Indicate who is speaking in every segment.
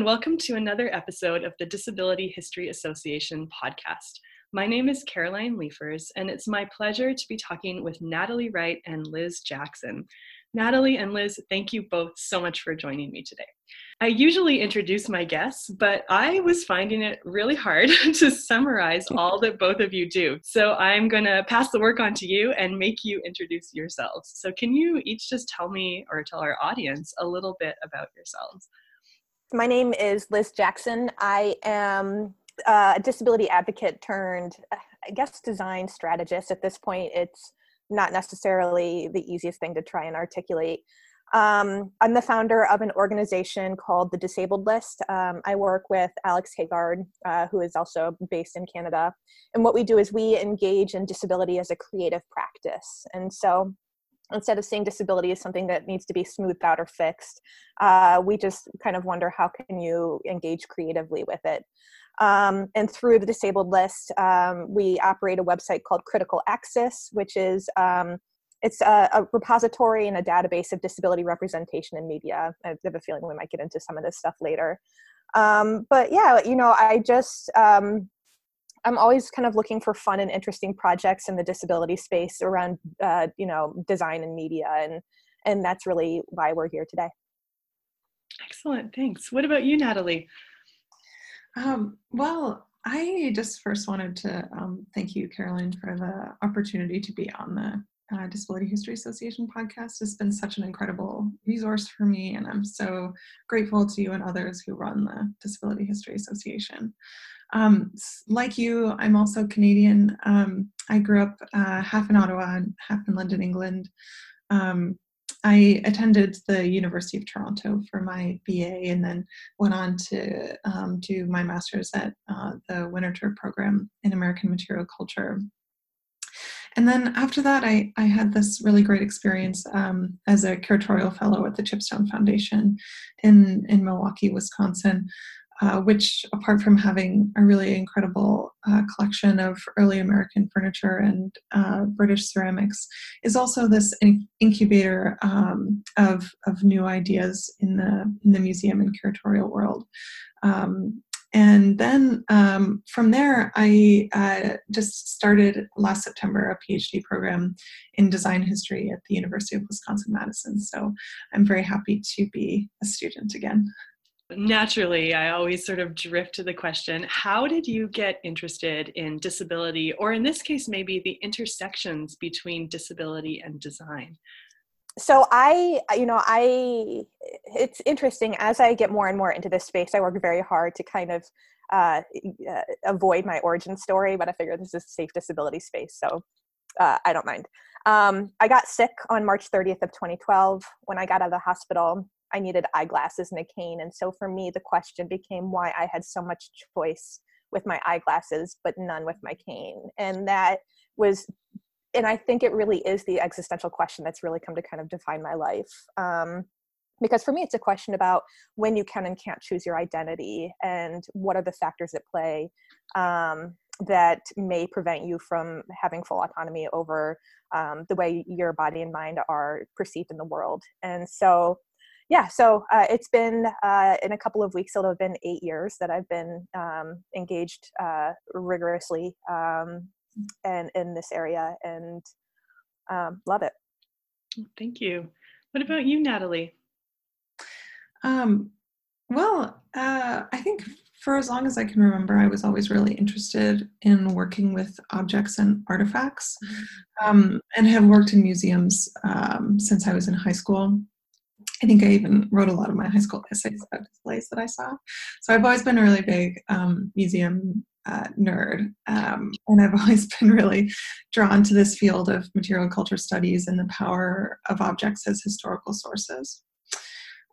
Speaker 1: and welcome to another episode of the Disability History Association podcast. My name is Caroline Lieffers, and it's my pleasure to be talking with Natalie Wright and Liz Jackson. Natalie and Liz, thank you both so much for joining me today. I usually introduce my guests, but I was finding it really hard to summarize all that both of you do. So I'm going to pass the work on to you and make you introduce yourselves. So, can you each just tell me or tell our audience a little bit about yourselves?
Speaker 2: My name is Liz Jackson. I am a disability advocate turned, I guess, design strategist. At this point, it's not necessarily the easiest thing to try and articulate. Um, I'm the founder of an organization called the Disabled List. Um, I work with Alex Haagaard, uh, who is also based in Canada. And what we do is we engage in disability as a creative practice. And so instead of seeing disability as something that needs to be smoothed out or fixed, uh, we just kind of wonder how can you engage creatively with it. Um, and through the disabled list, um, we operate a website called Critical Axis, which is um, it's a, a, repository and a database of disability representation in media. I have a feeling we might get into some of this stuff later. Um, but yeah, you know, I just um, I'm always kind of looking for fun and interesting projects in the disability space around uh, you know design and media, and and that's really why we're here today.
Speaker 1: Excellent, thanks. What about you, Natalie?
Speaker 3: Um, well, I just first wanted to um, thank you, Caroline, for the opportunity to be on the uh, Disability History Association podcast. It's been such an incredible resource for me, and I'm so grateful to you and others who run the Disability History Association. Um, like you, I'm also Canadian. Um, I grew up uh, half in Ottawa and half in London, England. Um, I attended the University of Toronto for my BA and then went on to um, do my master's at uh, the Winterthur program in American Material Culture. And then after that, I, I had this really great experience um, as a curatorial fellow at the Chipstone Foundation in, in Milwaukee, Wisconsin, uh, which, apart from having a really incredible uh, collection of early American furniture and uh, British ceramics, is also this in- incubator um, of, of new ideas in the, in the museum and curatorial world. Um, and then um, from there, I uh, just started last September a PhD program in design history at the University of Wisconsin Madison. So I'm very happy to be a student again.
Speaker 1: Naturally, I always sort of drift to the question how did you get interested in disability, or in this case, maybe the intersections between disability and design?
Speaker 2: So, I, you know, I, it's interesting as I get more and more into this space, I work very hard to kind of uh, uh, avoid my origin story, but I figure this is a safe disability space, so uh, I don't mind. Um, I got sick on March 30th of 2012. When I got out of the hospital, I needed eyeglasses and a cane. And so for me, the question became why I had so much choice with my eyeglasses, but none with my cane. And that was, and I think it really is the existential question that's really come to kind of define my life. Um, because for me, it's a question about when you can and can't choose your identity and what are the factors at play um, that may prevent you from having full autonomy over um, the way your body and mind are perceived in the world. And so yeah, so uh, it's been uh, in a couple of weeks. It'll have been eight years that I've been um, engaged uh, rigorously um, and in this area, and um, love it.
Speaker 1: Thank you. What about you, Natalie?
Speaker 3: Um, well, uh, I think for as long as I can remember, I was always really interested in working with objects and artifacts, mm-hmm. um, and have worked in museums um, since I was in high school. I think I even wrote a lot of my high school essays about displays that I saw. So I've always been a really big um, museum uh, nerd, um, and I've always been really drawn to this field of material culture studies and the power of objects as historical sources.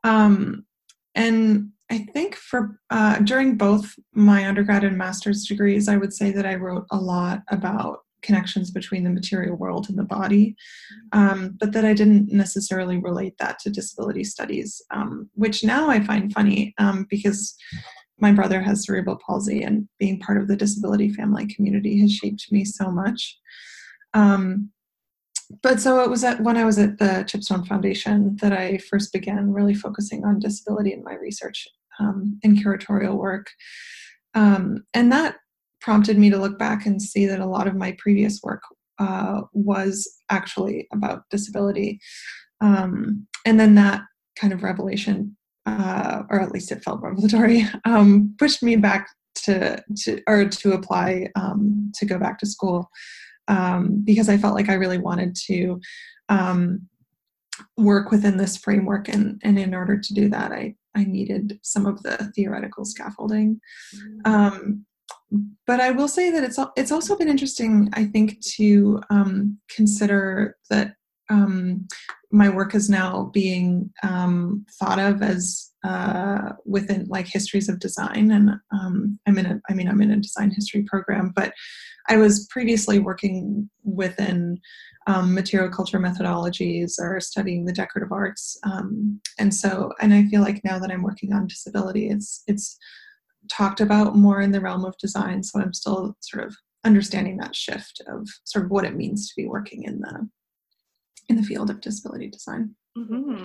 Speaker 3: Um, and I think for uh, during both my undergrad and master's degrees, I would say that I wrote a lot about connections between the material world and the body, um, but that I didn't necessarily relate that to disability studies, um, which now I find funny um, because my brother has cerebral palsy and being part of the disability family community has shaped me so much. Um, but so it was at when I was at the Chipstone Foundation that I first began really focusing on disability in my research um, and curatorial work. Um, and that prompted me to look back and see that a lot of my previous work uh, was actually about disability. Um, and then that kind of revelation, uh, or at least it felt revelatory, um, pushed me back to, to or to apply um, to go back to school um, because I felt like I really wanted to um, work within this framework and, and in order to do that I, I needed some of the theoretical scaffolding. Mm. Um, but I will say that it's it's also been interesting, I think, to um, consider that um, my work is now being um, thought of as uh, within like histories of design, and um, I'm in a I mean I'm in a design history program, but I was previously working within um, material culture methodologies or studying the decorative arts, um, and so and I feel like now that I'm working on disability, it's it's talked about more in the realm of design. So I'm still sort of understanding that shift of sort of what it means to be working in the in the field of disability design. Mm-hmm.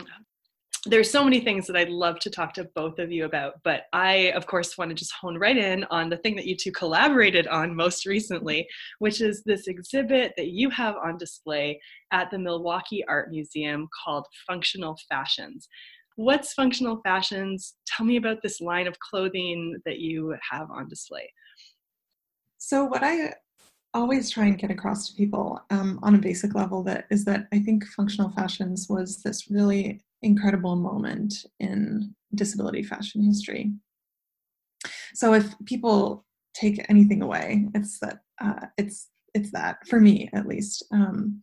Speaker 1: There's so many things that I'd love to talk to both of you about, but I, of course, want to just hone right in on the thing that you two collaborated on most recently, which is this exhibit that you have on display at the Milwaukee Art Museum called Functional Fashions what's functional fashions? Tell me about this line of clothing that you have on display.
Speaker 3: So, what I always try and get across to people um, on a basic level that is that I think functional fashions was this really incredible moment in disability fashion history. So, if people take anything away, it's that uh, it's it's that for me at least. Um,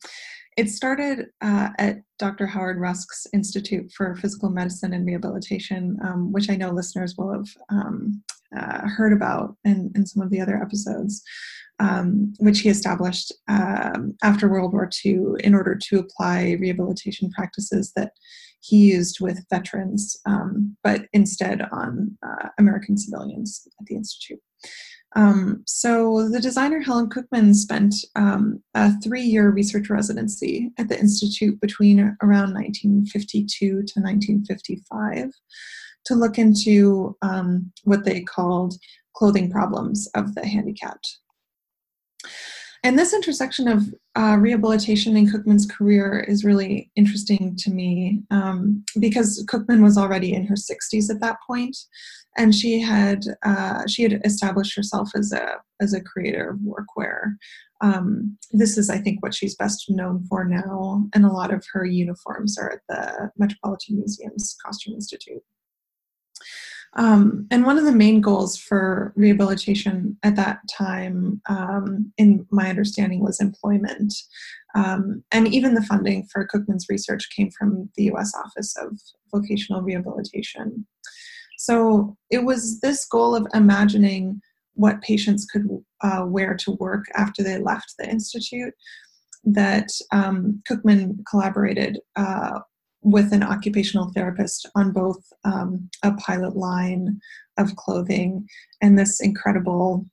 Speaker 3: it started uh, at Dr. Howard Rusk's Institute for Physical Medicine and Rehabilitation, um, which I know listeners will have um, uh, heard about in, in some of the other episodes, um, which he established um, after World War II in order to apply rehabilitation practices that he used with veterans, um, but instead on uh, American civilians at the Institute. Um, so the designer Helen Cookman spent um, a three-year research residency at the Institute between around 1952 to 1955 to look into um, what they called clothing problems of the handicapped. And this intersection of uh, rehabilitation in Cookman's career is really interesting to me um, because Cookman was already in her 60s at that point, and she had uh, she had established herself as a as a creator of workwear. Um, this is, I think, what she's best known for now, and a lot of her uniforms are at the Metropolitan Museum's Costume Institute. Um, and one of the main goals for rehabilitation at that time, um, in my understanding, was employment. Um, and even the funding for Cookman's research came from the US Office of Vocational Rehabilitation. So it was this goal of imagining what patients could uh, wear to work after they left the Institute that um, Cookman collaborated uh, with an occupational therapist on both um, a pilot line of clothing and this incredible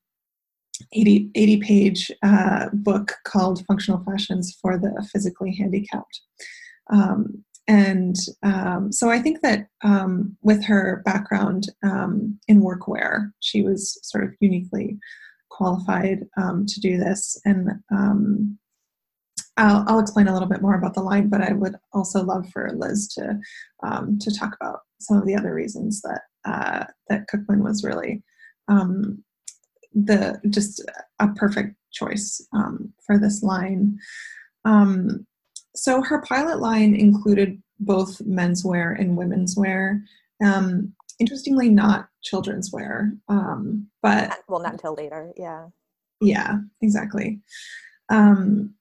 Speaker 3: 80, 80 page uh, book called Functional Fashions for the Physically Handicapped. Um, and um, so I think that um, with her background um, in workwear, she was sort of uniquely qualified um, to do this. And um, I'll, I'll, explain a little bit more about the line, but I would also love for Liz to um, to talk about some of the other reasons that uh, that Cookman was really the just a perfect choice for this line. Um, so her pilot line included both menswear and women's wear. Um, interestingly, not children's wear, um, but
Speaker 2: well, not until later. Yeah.
Speaker 3: Yeah, exactly. Um,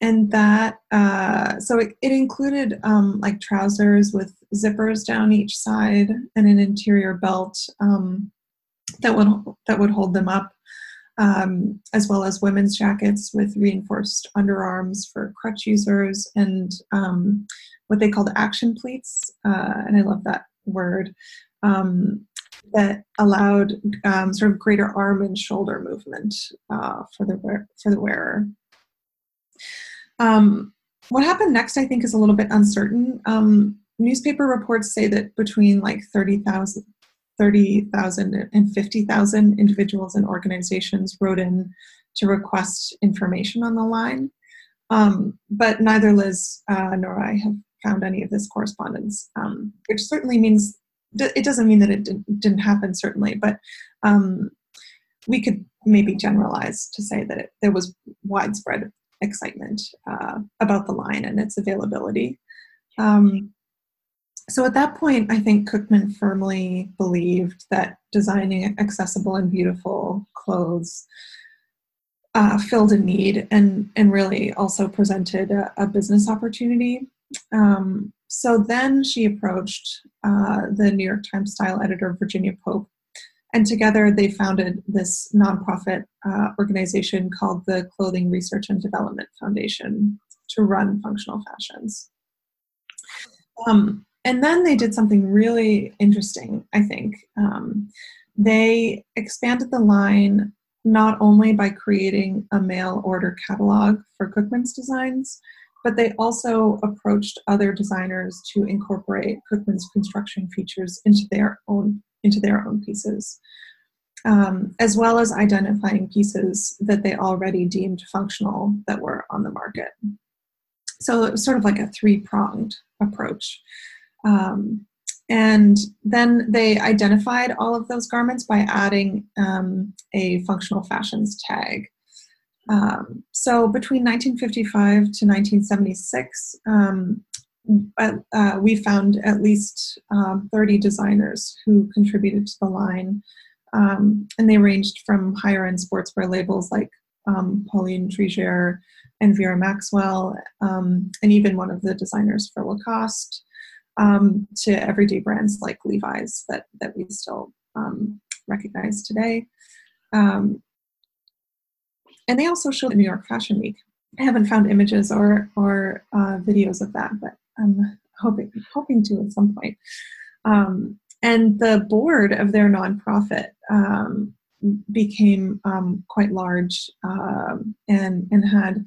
Speaker 3: and that uh, so it, it included um, like trousers with zippers down each side and an interior belt um, that would that would hold them up um, as well as women's jackets with reinforced underarms for crutch users and um, what they called action pleats uh, and i love that word um, that allowed um, sort of greater arm and shoulder movement uh, for the for the wearer um, what happened next, I think, is a little bit uncertain. Um, newspaper reports say that between like 30,000 30,000 and 50,000 individuals and organizations wrote in to request information on the line. Um, but neither Liz uh, nor I have found any of this correspondence, um, which certainly means it doesn't mean that it didn't, didn't happen, certainly, but um, we could maybe generalize to say that it, there was widespread excitement uh, about the line and its availability. Um, so at that point, I think Cookman firmly believed that designing accessible and beautiful clothes uh, filled a need and, and really also presented a, a business opportunity. Um, so then she approached uh, the New York Times style editor, Virginia Pope, and together they founded this nonprofit uh, organization called the Clothing Research and Development Foundation to run functional fashions. Um, and then they did something really interesting, I think. Um, they expanded the line not only by creating a mail order catalog for Cookman's designs, but they also approached other designers to incorporate Cookman's construction features into their own into their own pieces, um, as well as identifying pieces that they already deemed functional that were on the market. So it was sort of like a three pronged approach. Um, and then they identified all of those garments by adding um, a functional fashions tag. Um, so between 1955 to 1976, um, uh, we found at least um, 30 designers who contributed to the line. Um, and they ranged from higher end sportswear labels like um, Pauline Trigère and Vera Maxwell, and even one of the designers for Lacoste um, to everyday brands like Levi's that, that we still um, recognize today. Um, and they also showed the New York Fashion Week. I haven't found images or, or uh, videos of that, but I'm hoping, hoping to at some point. Um, and the board of their nonprofit um, became um, quite large and, and had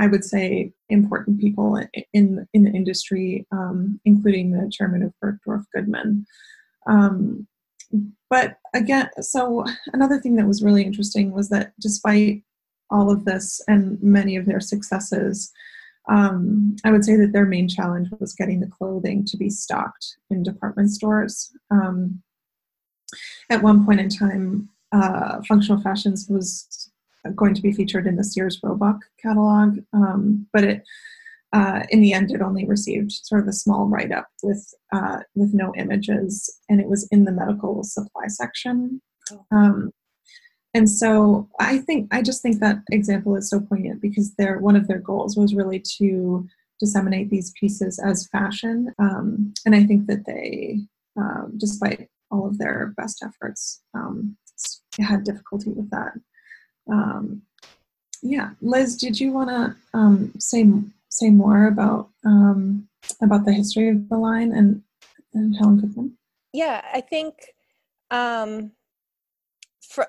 Speaker 3: I would say, important people in in the industry, um, including the chairman of Bergdorf Goodman. Um, but again, so another thing that was really interesting was that despite all of this and many of their successes, um, I would say that their main challenge was getting the clothing to be stocked in department stores. Um, at one point in time, uh, functional fashions was going to be featured in the Sears Roebuck catalog, um, but it uh, in the end it only received sort of a small write up with uh, with no images, and it was in the medical supply section. Oh. Um, and so I think I just think that example is so poignant because their one of their goals was really to disseminate these pieces as fashion, um, and I think that they, um, despite all of their best efforts, um, had difficulty with that um, yeah, Liz, did you want to um, say say more about um, about the history of the line and, and Helen Cookman?
Speaker 2: Yeah, I think um, for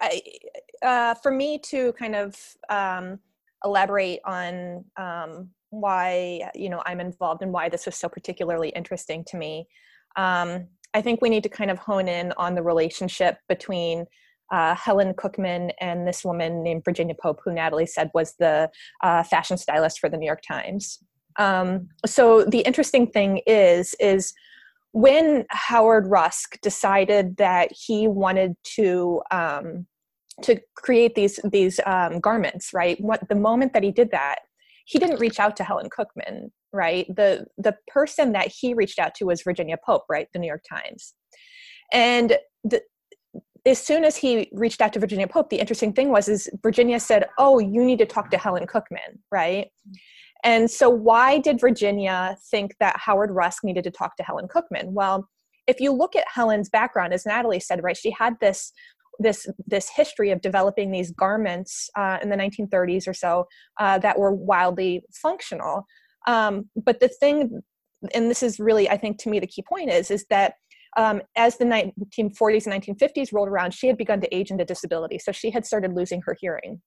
Speaker 2: uh, for me to kind of um, elaborate on um, why you know I'm involved and why this was so particularly interesting to me. Um, I think we need to kind of hone in on the relationship between uh, Helen Cookman and this woman named Virginia Pope, who Natalie said was the uh, fashion stylist for the New York Times. Um, so the interesting thing is, is when Howard Rusk decided that he wanted to um, to create these these um, garments, right? What the moment that he did that, he didn't reach out to Helen Cookman, right? The the person that he reached out to was Virginia Pope, right? The New York Times, and the as soon as he reached out to Virginia Pope, the interesting thing was is Virginia said, "Oh, you need to talk to Helen Cookman, right?" And so, why did Virginia think that Howard Rusk needed to talk to Helen Cookman? Well, if you look at Helen's background, as Natalie said, right, she had this this this history of developing these garments uh, in the 1930s or so uh, that were wildly functional. Um, but the thing, and this is really, I think, to me, the key point is, is that um, as the 1940s and 1950s rolled around, she had begun to age into disability. So she had started losing her hearing.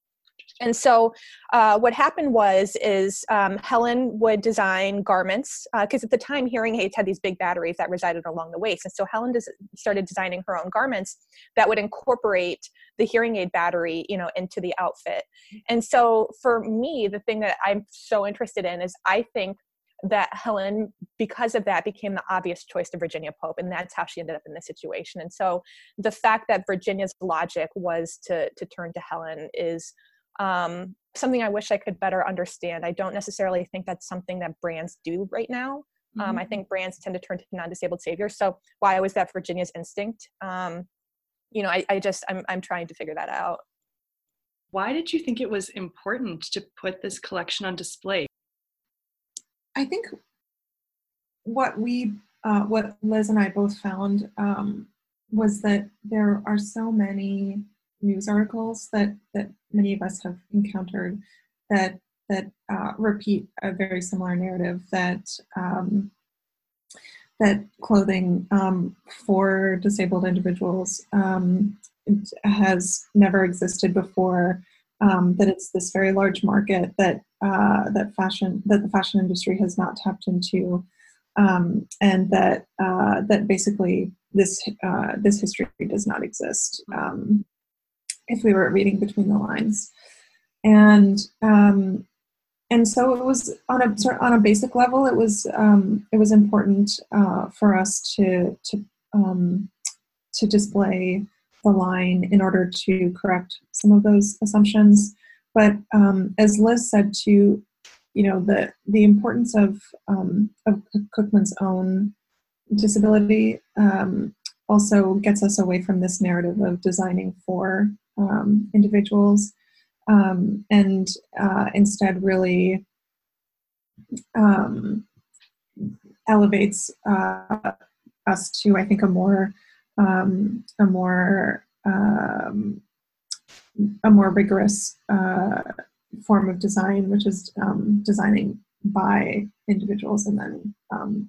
Speaker 2: and so uh, what happened was is um, helen would design garments because uh, at the time hearing aids had these big batteries that resided along the waist and so helen des- started designing her own garments that would incorporate the hearing aid battery you know into the outfit and so for me the thing that i'm so interested in is i think that Helen, because of that, became the obvious choice to Virginia Pope, and that's how she ended up in this situation. And so, the fact that Virginia's logic was to to turn to Helen is um, something I wish I could better understand. I don't necessarily think that's something that brands do right now. Um, mm-hmm. I think brands tend to turn to non-disabled saviors. So why was that Virginia's instinct? Um, you know, I, I just I'm I'm trying to figure that out.
Speaker 1: Why did you think it was important to put this collection on display?
Speaker 3: I think what we uh, what Liz and I both found um, was that there are so many news articles that that many of us have encountered that that uh, repeat a very similar narrative that um, that clothing um, for disabled individuals um, has never existed before. Um, that it's this very large market that uh, that fashion that the fashion industry has not tapped into, um, and that uh, that basically this uh, this history does not exist. Um, if we were reading between the lines. And um, and so it was on a sort on a basic level. It was um, it was important uh, for us to to um, to display the line in order to correct some of those assumptions. But um, as Liz said, to you know the the importance of um, of Cookman's own disability um, also gets us away from this narrative of designing for um, individuals um, and uh, instead really um, elevates uh, us to I think a more um, a more a more rigorous uh, form of design, which is um, designing by individuals and then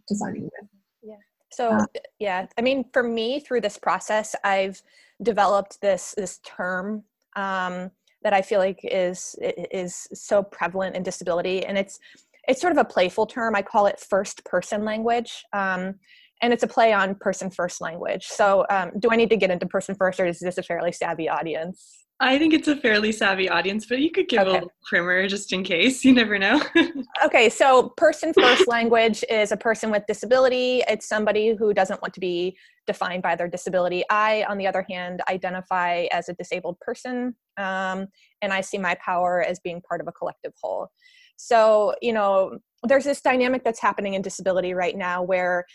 Speaker 3: designing with Yeah.
Speaker 2: so uh, yeah, I mean, for me, through this process, I've developed this this term um, that I feel like is is so prevalent in disability, and it's it's sort of a playful term. I call it first person language. Um, and it's a play on person first language. So, um, do I need to get into person first, or is this a fairly savvy audience?
Speaker 1: I think it's a fairly savvy audience, but you could give okay. a little primer just in case. You never know.
Speaker 2: okay, so person first language is a person with disability. It's somebody who doesn't want to be defined by their disability. I, on the other hand, identify as a disabled person, um, and I see my power as being part of a collective whole. So, you know, there's this dynamic that's happening in disability right now where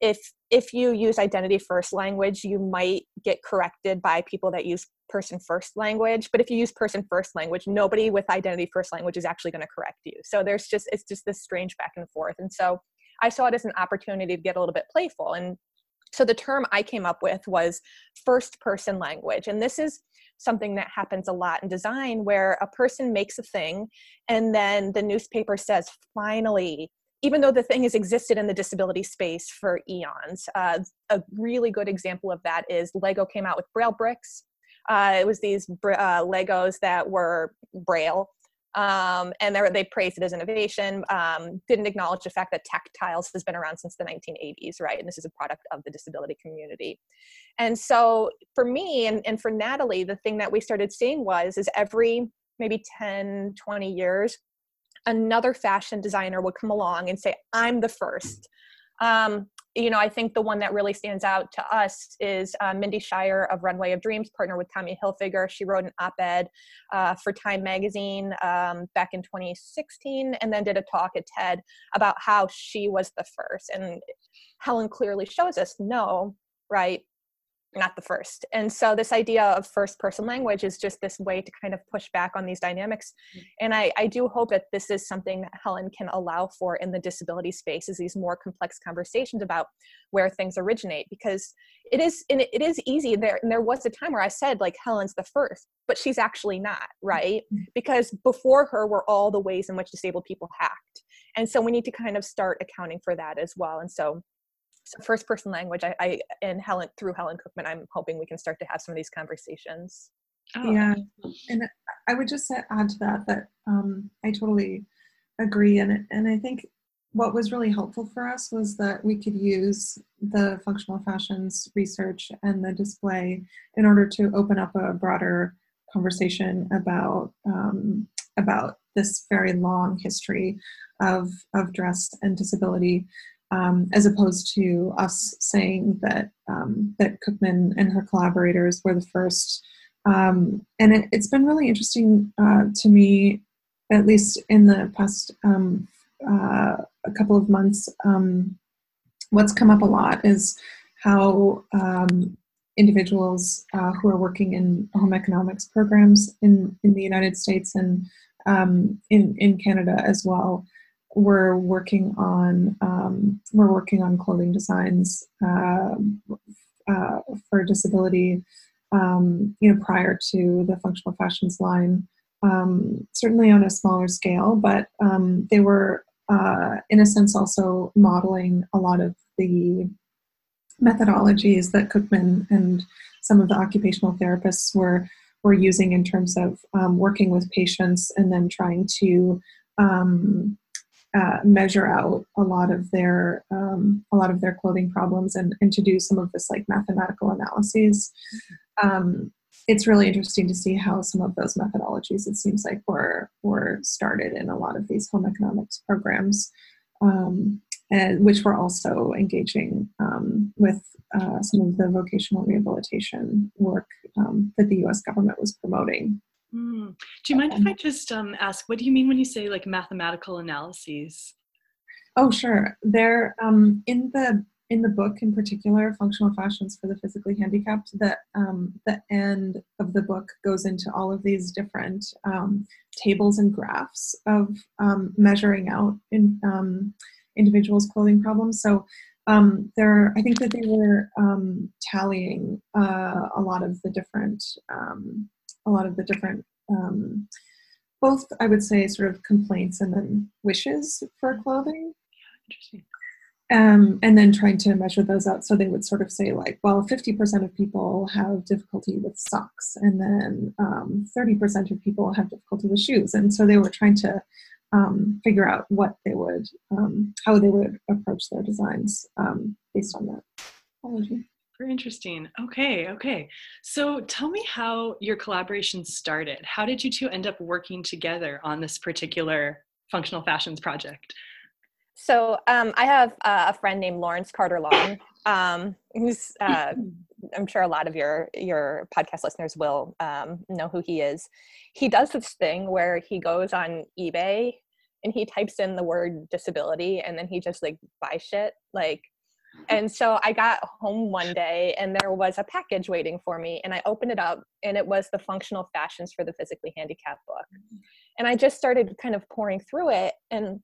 Speaker 2: if if you use identity first language you might get corrected by people that use person first language but if you use person first language nobody with identity first language is actually going to correct you so there's just it's just this strange back and forth and so i saw it as an opportunity to get a little bit playful and so the term i came up with was first person language and this is something that happens a lot in design where a person makes a thing and then the newspaper says finally even though the thing has existed in the disability space for eons. Uh, a really good example of that is Lego came out with Braille bricks. Uh, it was these uh, Legos that were Braille, um, and they praised it as innovation. Um, didn't acknowledge the fact that Tack-Tiles has been around since the 1980s, right? And this is a product of the disability community. And so for me and, and for Natalie, the thing that we started seeing was is every maybe 10, 20 years, another fashion designer would come along and say, I'm the first. Um, you know, I think the one that really stands out to us is uh, Mindy Scheier of Runway of Dreams, partner with Tommy Hilfiger. She wrote an op ed uh, for Time Magazine um, back in 2016 and then did a talk at TED about how she was the first. And Helen clearly shows us no, right? Not the first. And so this idea of first person language is just this way to kind of push back on these dynamics. Mm. And I, I do hope that this is something that Helen can allow for in the disability space is these more complex conversations about where things originate because it is and it is easy there and there was a time where I said like Helen's the first, but she's actually not, right? Mm-hmm. Because before her were all the ways in which disabled people hacked. And so we need to kind of start accounting for that as well. And so so first person language I, I and helen through helen cookman i'm hoping we can start to have some of these conversations
Speaker 3: Oh. Yeah, and I would just add to that that um, I totally agree, and and I think what was really helpful for us was that we could use the functional fashions research and the display in order to open up a broader conversation about um, about this very long history of of dress and disability, um, as opposed to us saying that um, that Cookman and her collaborators were the first. Um, and it, has been really interesting uh, to me, at least in the past um, uh, a couple of months, um, what's come up a lot is how um, individuals uh, who are working in home economics programs in, in the United States and in, in Canada as well were working on um, we're working on clothing designs uh, uh, for disability um, you know prior to the functional fashions line um, certainly on a smaller scale but um, they were uh, in a sense, also modeling a lot of the methodologies that Cookman and some of the occupational therapists were were using in terms of um, working with patients and then trying to um, uh, measure out a lot of their um, a lot of their clothing problems and, and to do some of this like mathematical analyses. Um, it's really interesting to see how some of those methodologies it seems like were were started in a lot of these home economics programs um, and which were also engaging um, with uh, some of the vocational rehabilitation work um, that the U.S. government was promoting.
Speaker 1: Mm. Do you mind if I just um, ask, what do you mean when you say like mathematical analyses?
Speaker 3: Oh, sure. They're um, in the in the book in particular, Functional Fashions for the Physically Handicapped, That um, the end of the book goes into all of these different um, tables and graphs of um, measuring out in, um, individuals' clothing problems. So um, there, I think that they were um, tallying uh, a lot of the different, a lot of the different both I would say sort of complaints and then wishes for clothing.
Speaker 1: Yeah, interesting.
Speaker 3: Um, and then trying to measure those out so they would sort of say like well 50% of people have difficulty with socks and then um, 30% of people have difficulty with shoes and so they were trying to um, figure out what they would um, how they would approach their designs um, based on that
Speaker 1: Apology. Very interesting. Okay okay. So tell me how your collaboration started. How did you two end up working together on this particular functional fashions project?
Speaker 2: So um, I have uh, a friend named Lawrence Carter Long, um, who's uh, I'm sure a lot of your your podcast listeners will um, know who he is. He does this thing where he goes on eBay and he types in the word disability and then he just like buys shit like and so I got home one day and there was a package waiting for me and I opened it up and it was the functional fashions for the physically handicapped book. And I just started kind of pouring through it and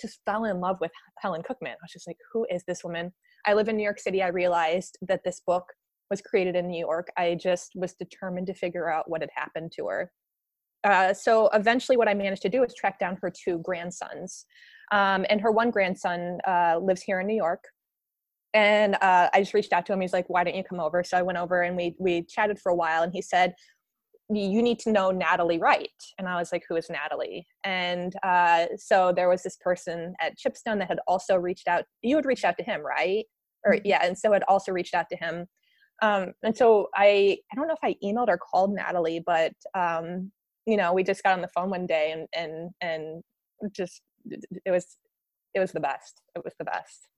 Speaker 2: just fell in love with Helen Cookman. I was just like, who is this woman? I live in New York City. I realized that this book was created in New York. I just was determined to figure out what had happened to her. Uh, so eventually, what I managed to do is track down her two grandsons. Um, and her one grandson uh, lives here in New York. And uh, I just reached out to him. He's like, "Why don't you come over?" So I went over and we we chatted for a while. And he said, you need to know Natalie Wright. And I was like, who is Natalie? And uh, so there was this person at Chipstone that had also reached out. You had reached out to him, right? Or mm-hmm. yeah, and so had also reached out to him. Um, and so I, I don't know if I emailed or called Natalie, but um, you know, we just got on the phone one day and and and just it was it was the best. It was the best.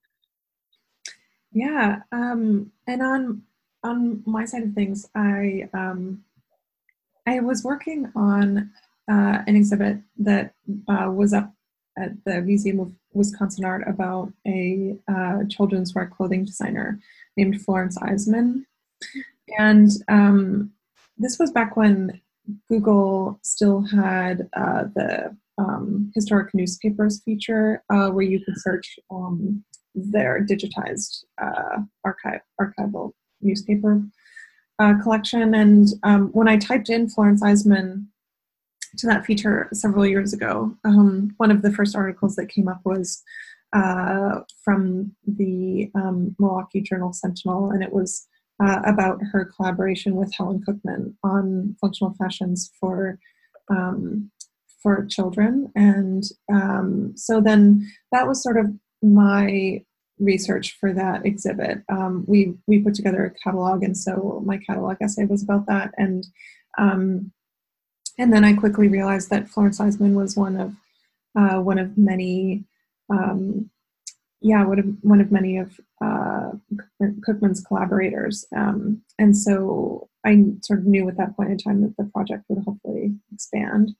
Speaker 3: Yeah, um, and on on my side of things, I um, I was working on uh, an exhibit that uh, was up at the Museum of Wisconsin Art about a uh, children's wear clothing designer named Florence Eiseman. And um, this was back when Google still had uh, the um, historic newspapers feature uh, where you could search um, their digitized uh, archive archival newspaper uh, collection. And um, when I typed in Florence Eiseman to that feature several years ago, um, one of the first articles that came up was uh, from the um, Milwaukee Journal Sentinel, and it was uh, about her collaboration with Helen Cookman on functional fashions for um, for children, and um, so then that was sort of my research for that exhibit. Um, we we put together a catalog, and so my catalog essay was about that, and um, and then I quickly realized that Florence Eiseman was one of uh, one of many, um, yeah, one of one of many of uh, Cookman's collaborators, um, and so I sort of knew at that point in time that the project would hopefully expand.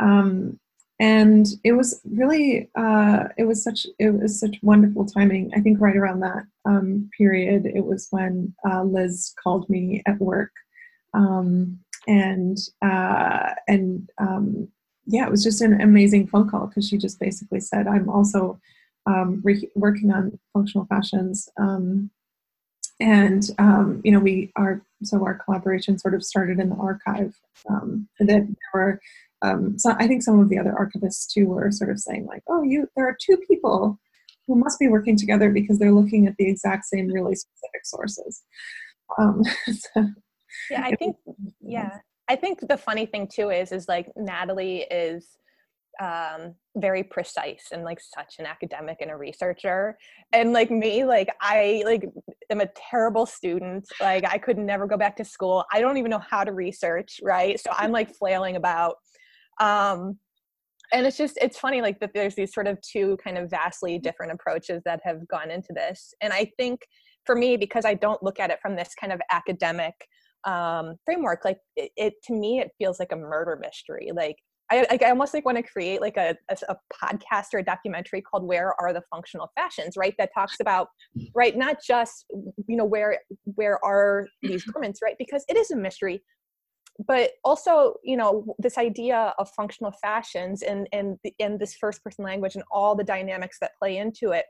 Speaker 3: Um, and it was really uh, it was such it was such wonderful timing i think right around that um, period it was when uh, liz called me at work. Um, and uh, and um, yeah it was just an amazing phone call because she just basically said i'm also um, re- working on functional fashions. Um, and um, you know we are so our collaboration sort of started in the archive that there were um, so I think some of the other archivists too were sort of saying like, oh, you there are two people who must be working together because they're looking at the exact same really specific sources. Um,
Speaker 2: so yeah, I think yeah, I think the funny thing too is is like Natalie is um very precise and like such an academic and a researcher. And like me like i like am a terrible student. Like i could never go back to school. I don't even know how to research right? So i'm like flailing about um, and it's just it's funny like that there's these sort of two kind of vastly different approaches that have gone into this. And i think for me because i don't look at it from this kind of academic um, framework like it, it, to me it feels like a murder mystery. Like I, I almost like want to create like a, a, a, podcast or a documentary called where are the functional fashions right? That talks about right not just you know where where are these garments right? Because it is a mystery but also you know this idea of functional fashions and and in this first person language and all the dynamics that play into it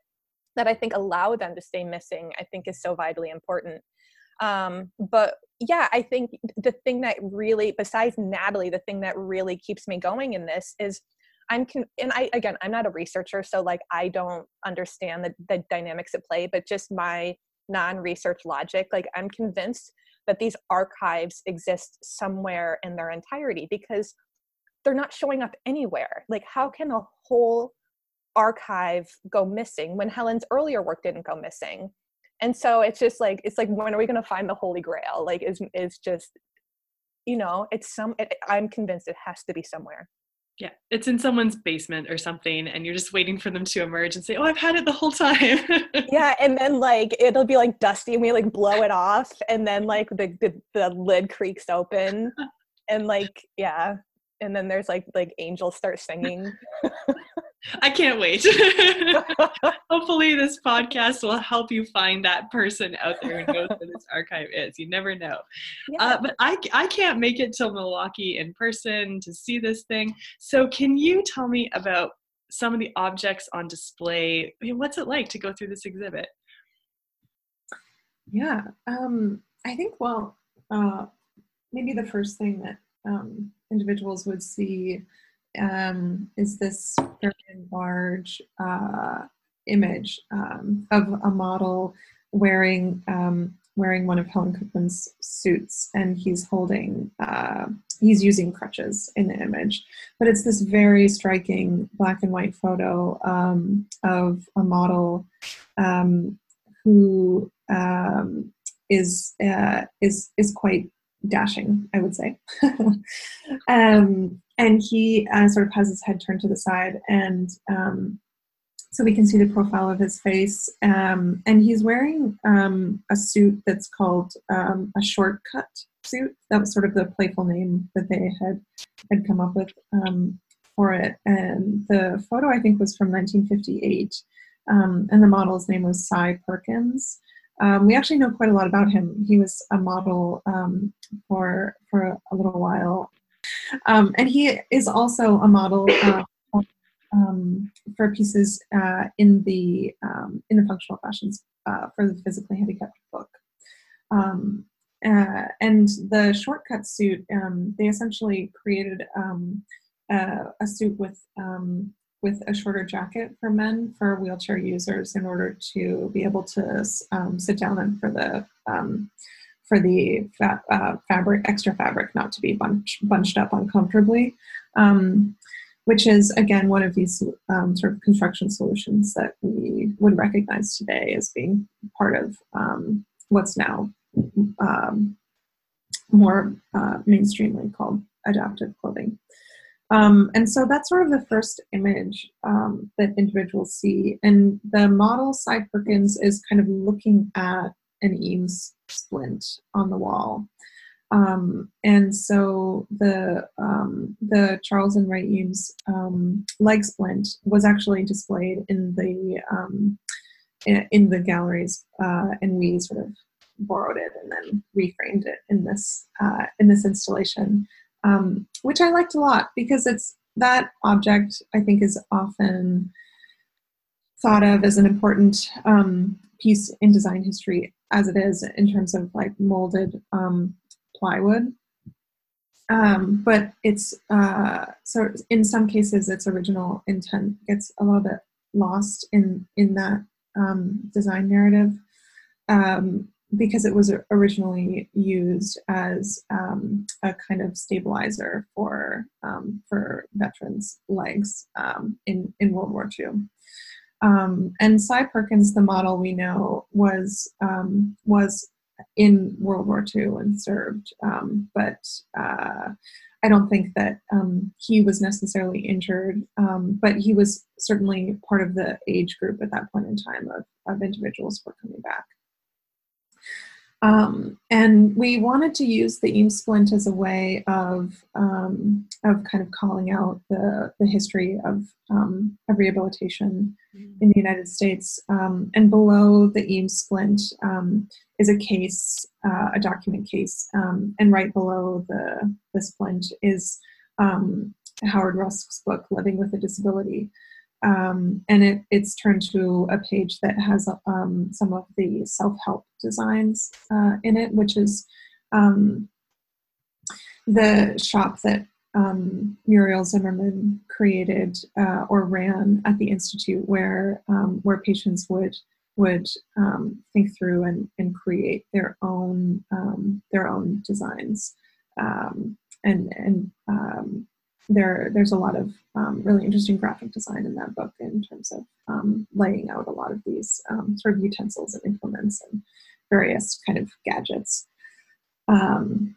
Speaker 2: that i think allow them to stay missing i think is so vitally important. Um, but yeah i think the thing that really besides natalie the thing that really keeps me going in this is i'm con- and i again i'm not a researcher so like i don't understand the, the dynamics at play but just my non-research logic like i'm convinced that these archives exist somewhere in their entirety because they're not showing up anywhere. Like, how can a whole archive go missing when Helen's earlier work didn't go missing? And so it's just like it's like when are we going to find the holy grail? Like, is is just you know, it's some. It, I'm convinced it has to be somewhere.
Speaker 1: Yeah, it's in someone's basement or something, and you're just waiting for them to emerge and say, "Oh, I've had it the whole time."
Speaker 2: yeah, and then like it'll be like dusty, and we like blow it off, and then like the the, the lid creaks open, and like yeah, and then there's like like angels start singing.
Speaker 1: I can't wait. Hopefully, this podcast will help you find that person out there who knows where this archive is. You never know. Yeah. Uh, but I, I can't make it till Milwaukee in person to see this thing. So, can you tell me about some of the objects on display? I mean, what's it like to go through this exhibit?
Speaker 3: Yeah, um, I think, well, uh, maybe the first thing that um, individuals would see um, is this very large uh, image um, of a model wearing um, wearing one of Helen Cookman's suits, and he's holding uh, he's using crutches in the image. But it's this very striking black and white photo um, of a model um, who um, is uh, is is quite dashing, I would say. um, and he uh, sort of has his head turned to the side, and um, so we can see the profile of his face. Um, and he's wearing um, a suit that's called um, a shortcut suit. That was sort of the playful name that they had had come up with um, for it. And the photo, I think, was from 1958, and the model's name was Cy Perkins. Um, we actually know quite a lot about him. He was a model um, for for a little while, um, and he is also a model uh, um, for pieces uh, in the um, in the functional fashions uh, for the physically handicapped book. Um, uh, and the shortcut suit, they essentially created a suit with with a shorter jacket for men for wheelchair users in order to be able to um, sit down and for the um, for the fa- uh, fabric extra fabric not to be bunch, bunched up uncomfortably um, which is again one of these um, sort of construction solutions that we would recognize today as being part of um, what's now um, more uh, mainstreamly called adaptive clothing. Um, and so that's sort of the first image um, that individuals see. And the model Cy Perkins is kind of looking at an Eames splint on the wall. Um, and so the um, the Charles and Ray Eames um, leg splint was actually displayed in the um, in, the galleries, uh, and we sort of borrowed it and then reframed it in this uh, in this installation, um, which I liked a lot because it's that object I think is often thought of as an important um, piece in design history as it is in terms of like molded um, plywood. Um, but it's uh, so in some cases its original intent gets a little bit lost in in that um, design narrative um, because it was originally used as um, a kind of stabilizer for um, for veterans' legs um, in in World War II. Um, and Cy Perkins, the model we know, was um, was in World War II and served, um, but uh, I don't think that he was necessarily injured. But he was certainly part of the age group at that point in time of, of individuals who were coming back. Um, and we wanted to use the Eames splint as a way of, um, of kind of calling out the, the history of, um, of rehabilitation mm-hmm. in the United States. Um, and below the Eames splint um, is a case, uh, a document case. Um, and right below the, the splint is Howard Rusk's book, Living with a Disability. Um, and it, it's turned to a page that has um, some of the self-help designs uh, in it, which is um, the shop that um, Muriel Zimmerman created uh, or ran at the institute, where um, where patients would would um, think through and, and create their own their own designs. And and there there's a lot of um, really interesting graphic design in that book in terms of um, laying out a lot of these um, sort of utensils and implements and various kind of gadgets. Um,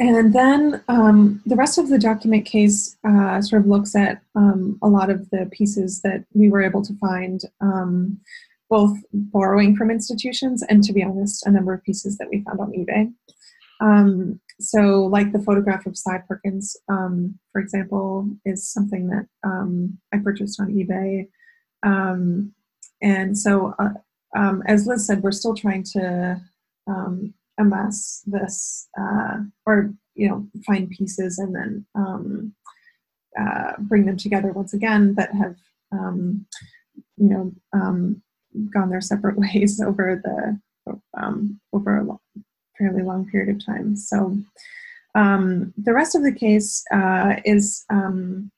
Speaker 3: and then um, the rest of the document case uh, sort of looks at um, a lot of the pieces that we were able to find, both borrowing from institutions and, to be honest, a number of pieces that we found on eBay. Um, so like the photograph of Cy Perkins, um, for example, is something that um, I purchased on eBay. Um, and so, uh, um, as Liz said, we're still trying to um, amass this, uh, or you know, find pieces and then um, uh, bring them together once again that have, you know, gone their separate ways over the over a fairly long period of time. So um, the rest of the case uh, is um,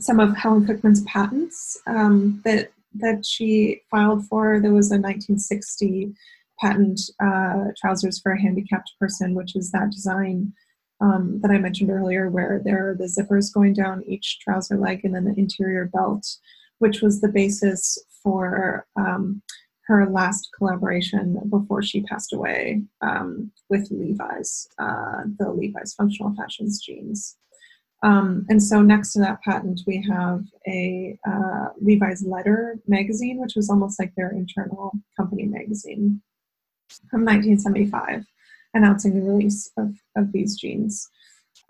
Speaker 3: some of Helen Cookman's patents um, that that she filed for. There was a 1960 patent uh, trousers for a handicapped person, which is that design um, that I mentioned earlier, where there are the zippers going down each trouser leg and then the interior belt, which was the basis for um, her last collaboration before she passed away um, with Levi's, uh, the Levi's Functional Fashions jeans. Um, and so next to that patent, we have a uh, Levi's Letter magazine, which was almost like their internal company magazine from 1975, announcing the release of, of these jeans.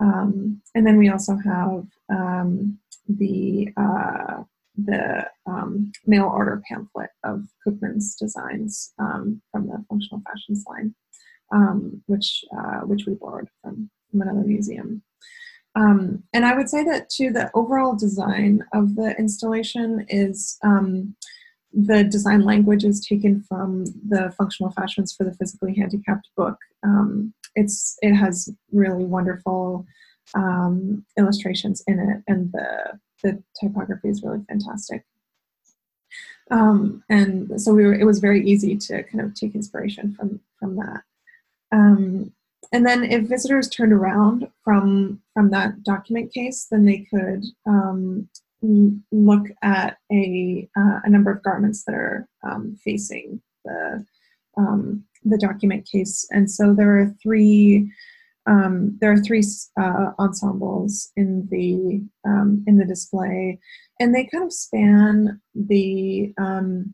Speaker 3: Um, and then we also have um, the uh, the um, mail order pamphlet of Cookman's designs um, from the functional fashions line, um, which uh, which we borrowed from, from another museum. Um, and I would say that too, the overall design of the installation is um, the design language is taken from the functional fashions for the physically handicapped book. Um, it's it has really wonderful illustrations in it, and the the typography is really fantastic. Um, and so we were, it was very easy to kind of take inspiration from from that. Um, and then if visitors turned around from from that document case, then they could um, look at a uh, a number of garments that are um, facing the um, the document case. And so there are three um, there are three uh, ensembles in the um, in the display, and they kind of span the um,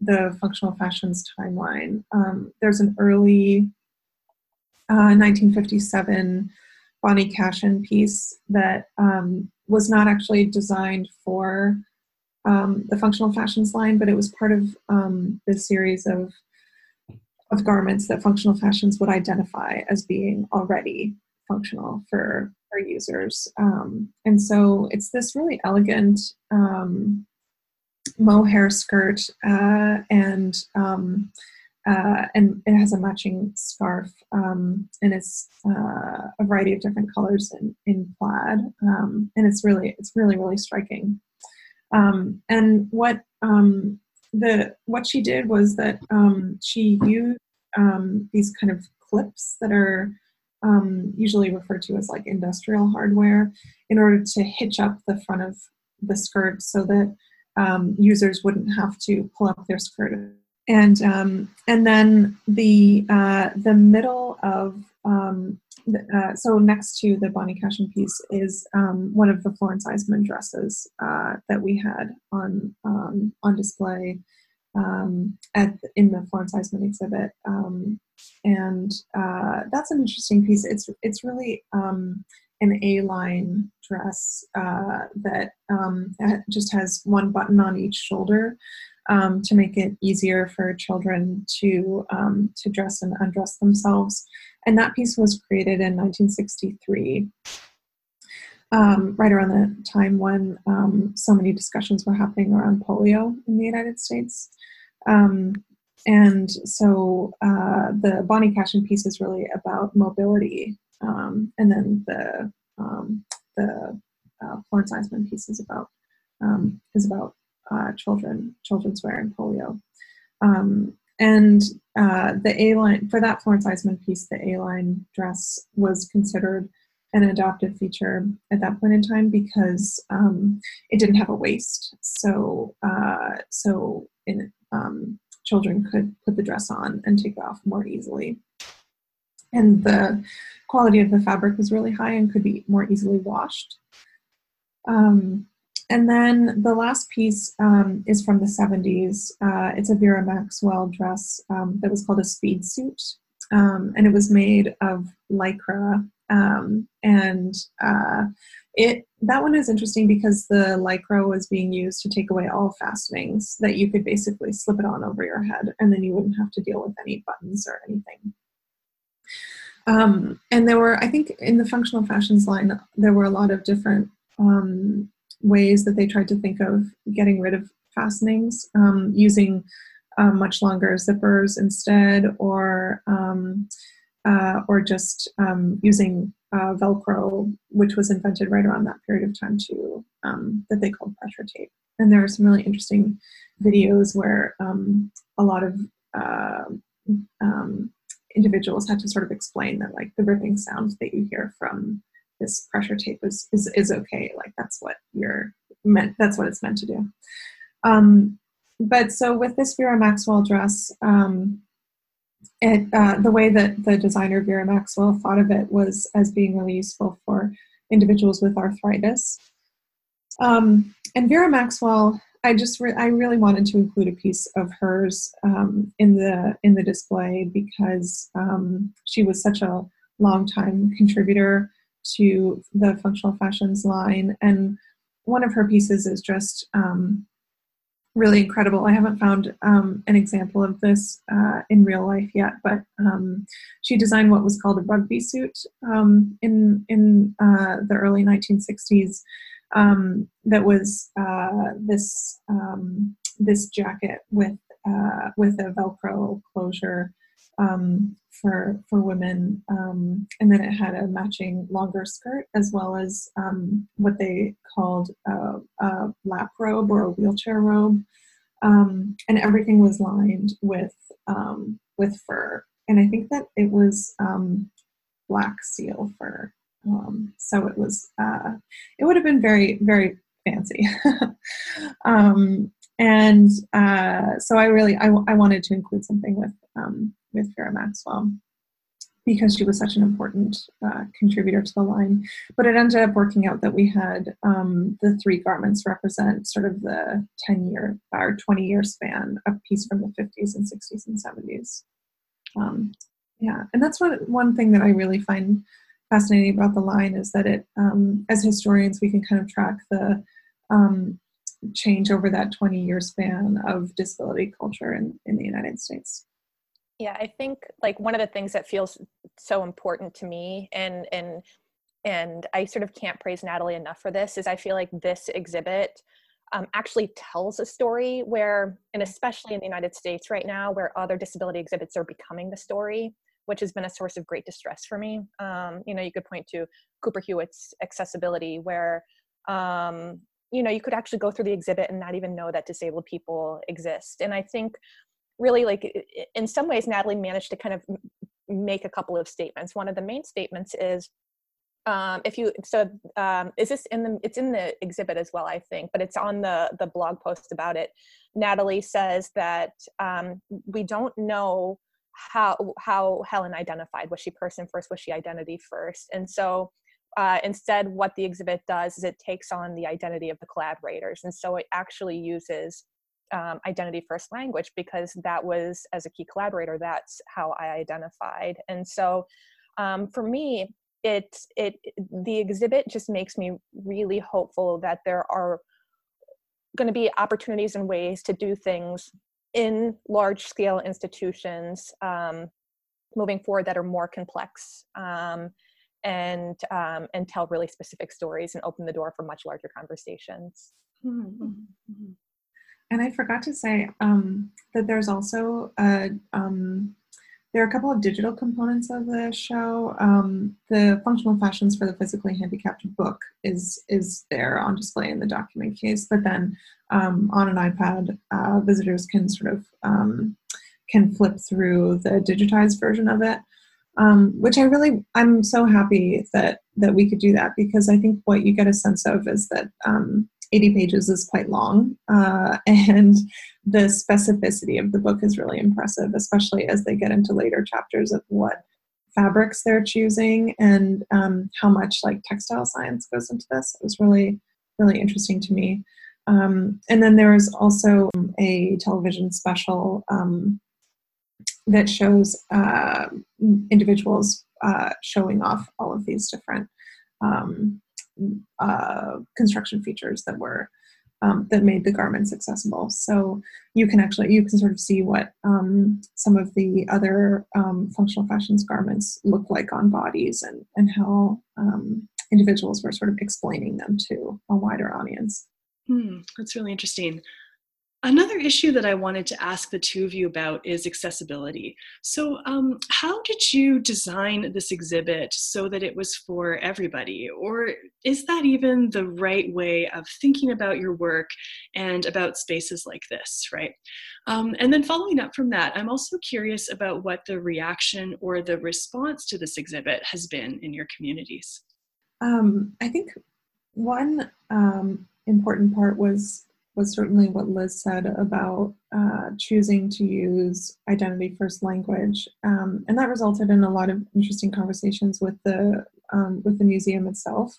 Speaker 3: the functional fashions timeline. Um, there's an early uh, 1957 Bonnie Cashin piece that um, was not actually designed for um, the functional fashions line, but it was part of this series of of garments that functional fashions would identify as being already functional for our users. Um, and so it's this really elegant um, mohair skirt uh, and um, uh, and it has a matching scarf um, and it's uh, a variety of different colors in, in plaid um, and it's really it's really really striking um, and what the what she did was that um, she used um, these kind of clips that are um, usually referred to as like industrial hardware in order to hitch up the front of the skirt so that um, users wouldn't have to pull up their skirt. And um, and then the uh, the middle of um, uh, so next to the Bonnie Cashin piece is um, one of the Florence Eiseman dresses uh, that we had on um, on display um, at in the Florence Eiseman exhibit, um, and uh, that's an interesting piece. It's it's really um, an A line dress uh, that just has one button on each shoulder um, to make it easier for children to um, to dress and undress themselves. And that piece was created in 1963. Um, right around the time when um, so many discussions were happening around polio in the United States. Um, and so uh, the Bonnie Cashin piece is really about mobility, um, and then the the uh, Florence Eiseman piece is about is about uh, children children's wear and polio. Um, and uh, the A line for that Florence Eiseman piece, the A line dress was considered an adoptive feature at that point in time because um, it didn't have a waist. So uh, so in um, children could put the dress on and take it off more easily. And the quality of the fabric was really high and could be more easily washed. Um, and then the last piece um, is from the 70s. Uh, it's a Vera Maxwell dress um, that was called a speed suit. Um, and it was made of lycra. Um, and uh, it that one is interesting because the lycra was being used to take away all fastenings that you could basically slip it on over your head and then you wouldn't have to deal with any buttons or anything um, and there were i think in the functional fashions line there were a lot of different um, ways that they tried to think of getting rid of fastenings um, using uh, much longer zippers instead or um, uh, or just um, using uh, Velcro, which was invented right around that period of time too, um, that they called pressure tape. And there are some really interesting videos where um, a lot of individuals had to sort of explain that like the ripping sound that you hear from this pressure tape is is, is okay. Like that's what you're meant. That's what it's meant to do. Um, but so with this Vera Maxwell dress, um, it, uh, the way that the designer Vera Maxwell thought of it was as being really useful for individuals with arthritis. Um, and Vera Maxwell, I just re- I really wanted to include a piece of hers um, in the in the display because um, she was such a long time contributor to the functional fashions line, and one of her pieces is just um, really incredible. I haven't found um, an example of this uh, in real life yet, but um, she designed what was called a rugby suit um, in in uh, the early 1960s. Um, that was uh, this um, this jacket with uh, with a Velcro closure um, for for women, um, and then it had a matching longer skirt as well as um, what they called a, a, lap robe or a wheelchair robe, um, and everything was lined with um, with fur. And I think that it was um, black seal fur. so it was uh, it would have been very very fancy. and uh, so I really I, I wanted to include something with um, with Vera Maxwell because she was such an important uh, contributor to the line. But it ended up working out that we had um, the three garments represent sort of the 10 year or 20 year span, a piece from the 50s and 60s and 70s. Um, yeah, and that's one, one thing that I really find fascinating about the line is that it, um, as historians, we can kind of track the um, change over that 20 year span of disability culture in, in the United States.
Speaker 2: Yeah, I think like one of the things that feels so important to me and and and I sort of can't praise Natalie enough for this is I feel like this exhibit um, actually tells a story where, and especially in the United States right now, where other disability exhibits are becoming the story, which has been a source of great distress for me. Um, you know, you could point to Cooper Hewitt's accessibility, where um, you know you could actually go through the exhibit and not even know that disabled people exist and i think really like in some ways natalie managed to kind of make a couple of statements. One of the main statements is um, if you so um, is this in the it's in the exhibit as well i think but it's on the the blog post about it. Natalie says that um, we don't know how how helen identified. Was she person first? Was she identity first? And so uh, instead, what the exhibit does is it takes on the identity of the collaborators. And so it actually uses um, identity first language because that was, as a key collaborator, that's how I identified. And so um, for me, it, it, the exhibit just makes me really hopeful that there are going to be opportunities and ways to do things in large scale institutions um, moving forward that are more complex. Um, and um, and tell really specific stories and open the door for much larger conversations. Mm-hmm.
Speaker 3: mm-hmm. And I forgot to say um, that there's also a, um, there are a couple of digital components of the show. Um, the functional fashions for the physically handicapped book is is there on display in the document case, but then um, on an iPad, uh, visitors can sort of um, can flip through the digitized version of it um, which I really I'm so happy that that we could do that because I think what you get a sense of is that um, 80 pages is quite long uh, and the specificity of the book is really impressive, especially as they get into later chapters of what fabrics they're choosing and um, how much like textile science goes into this. It was really really interesting to me. Um, and then there is also a television special um, that shows uh, individuals uh, showing off all of these different um, uh, construction features that were um, that made the garments accessible. So you can actually you can sort of see what um, some of the other um, functional fashions garments look like on bodies and and how um, individuals were sort of explaining them to a wider audience.
Speaker 1: Hmm, that's really interesting. Another issue that I wanted to ask the two of you about is accessibility. So, um, how did you design this exhibit so that it was for everybody? Or is that even the right way of thinking about your work and about spaces like this, right? Um, and then, following up from that, I'm also curious about what the reaction or the response to this exhibit has been in your communities.
Speaker 3: Um, I think one um, important part was was certainly what Liz said about uh, choosing to use identity first language, um, and that resulted in a lot of interesting conversations with the um, with the museum itself.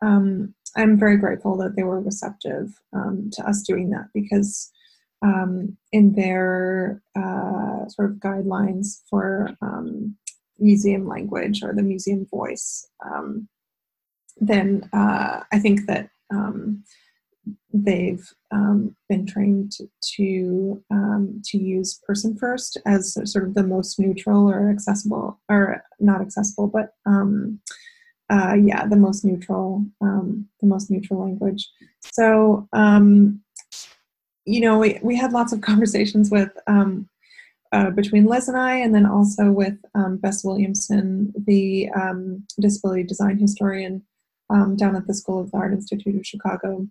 Speaker 3: Um, I'm very grateful that they were receptive um, to us doing that because um, in their uh, sort of guidelines for um, museum language or the museum voice, then uh, I think that they've um, been trained to um, to use person first as sort of the most neutral or accessible or not accessible but um, uh, yeah the most neutral um, the most neutral language. So um, you know we, we had lots of conversations with um, uh, between Liz and I, and then also with Bess Williamson, the disability design historian down at the School of the Art Institute of Chicago,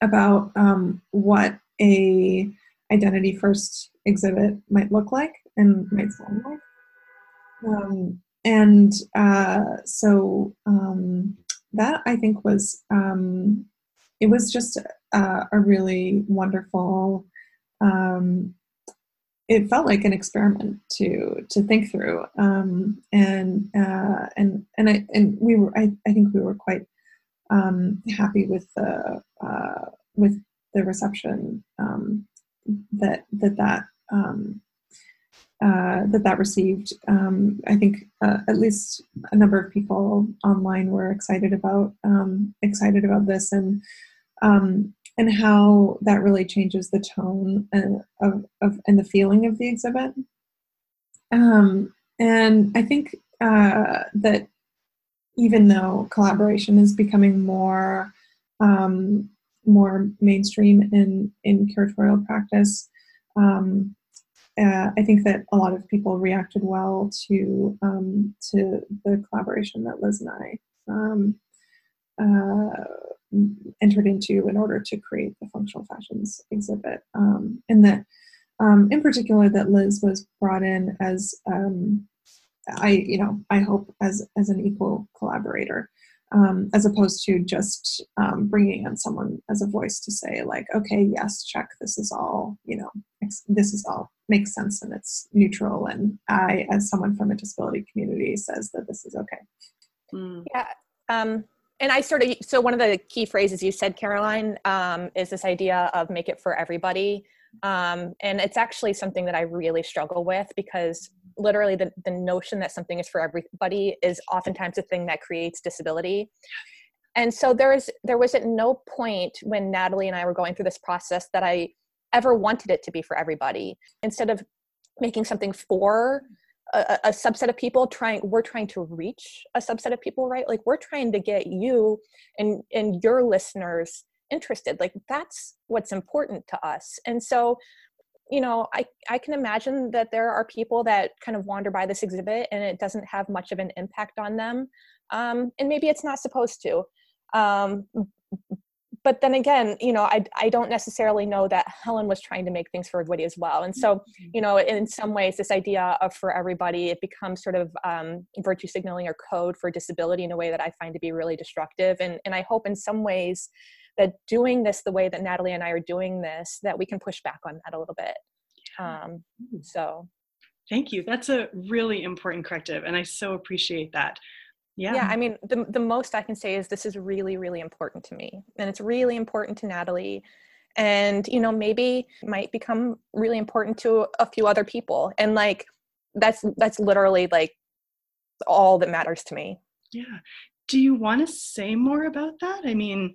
Speaker 3: about um, what a identity first exhibit might look like and might sound like. Um, and uh, so um, that I think was it was just uh, a really wonderful um, it felt like an experiment to to think through um, and uh, and and I and we were I, I think we were quite um, happy with the uh, with the reception um, that that that um, uh, that that received. Um, I think uh, at least a number of people online were excited about um, excited about this and um, and how that really changes the tone and, of, of and the feeling of the exhibit. Um, and I think uh, that even though collaboration is becoming more um, more mainstream in in curatorial practice, um, uh, I think that a lot of people reacted well to um, to the collaboration that Liz and I um, uh, entered into in order to create the functional fashions exhibit. Um, and that, um, in particular, that Liz was brought in as um, I, you know, I hope as as an equal collaborator, um, as opposed to just um, bringing in someone as a voice to say like, okay, yes, check, this is all, you know, this is all makes sense and it's neutral, and I, as someone from a disability community, says that this is okay.
Speaker 2: Mm. Yeah. Um, and I sort of so one of the key phrases you said, Caroline, um, is this idea of make it for everybody. Um, and it's actually something that I really struggle with because literally the, the notion that something is for everybody is oftentimes a thing that creates disability. And so there is there was at no point when Natalie and I were going through this process that I ever wanted it to be for everybody. Instead of making something for a, a, subset of people trying we're trying to reach a subset of people right like we're trying to get you and and your listeners interested like that's what's important to us and so you know i i can imagine that there are people that kind of wander by this exhibit and it doesn't have much of an impact on them um, and maybe it's not supposed to um, but then again you know I, I don't necessarily know that helen was trying to make things for everybody as well and so mm-hmm. you know in some ways this idea of for everybody it becomes sort of um, virtue signaling or code for disability in a way that i find to be really destructive and, and i hope in some ways that doing this the way that natalie and i are doing this that we can push back on that a little bit. Um, so.
Speaker 1: Thank you. That's a really important corrective and i so appreciate that.
Speaker 2: Yeah. yeah i mean the, the most i can say is this is really really important to me and it's really important to natalie. And you know maybe might become really important to a few other people and like that's that's literally like all that matters to me.
Speaker 1: Yeah. Do you want to say more about that? I mean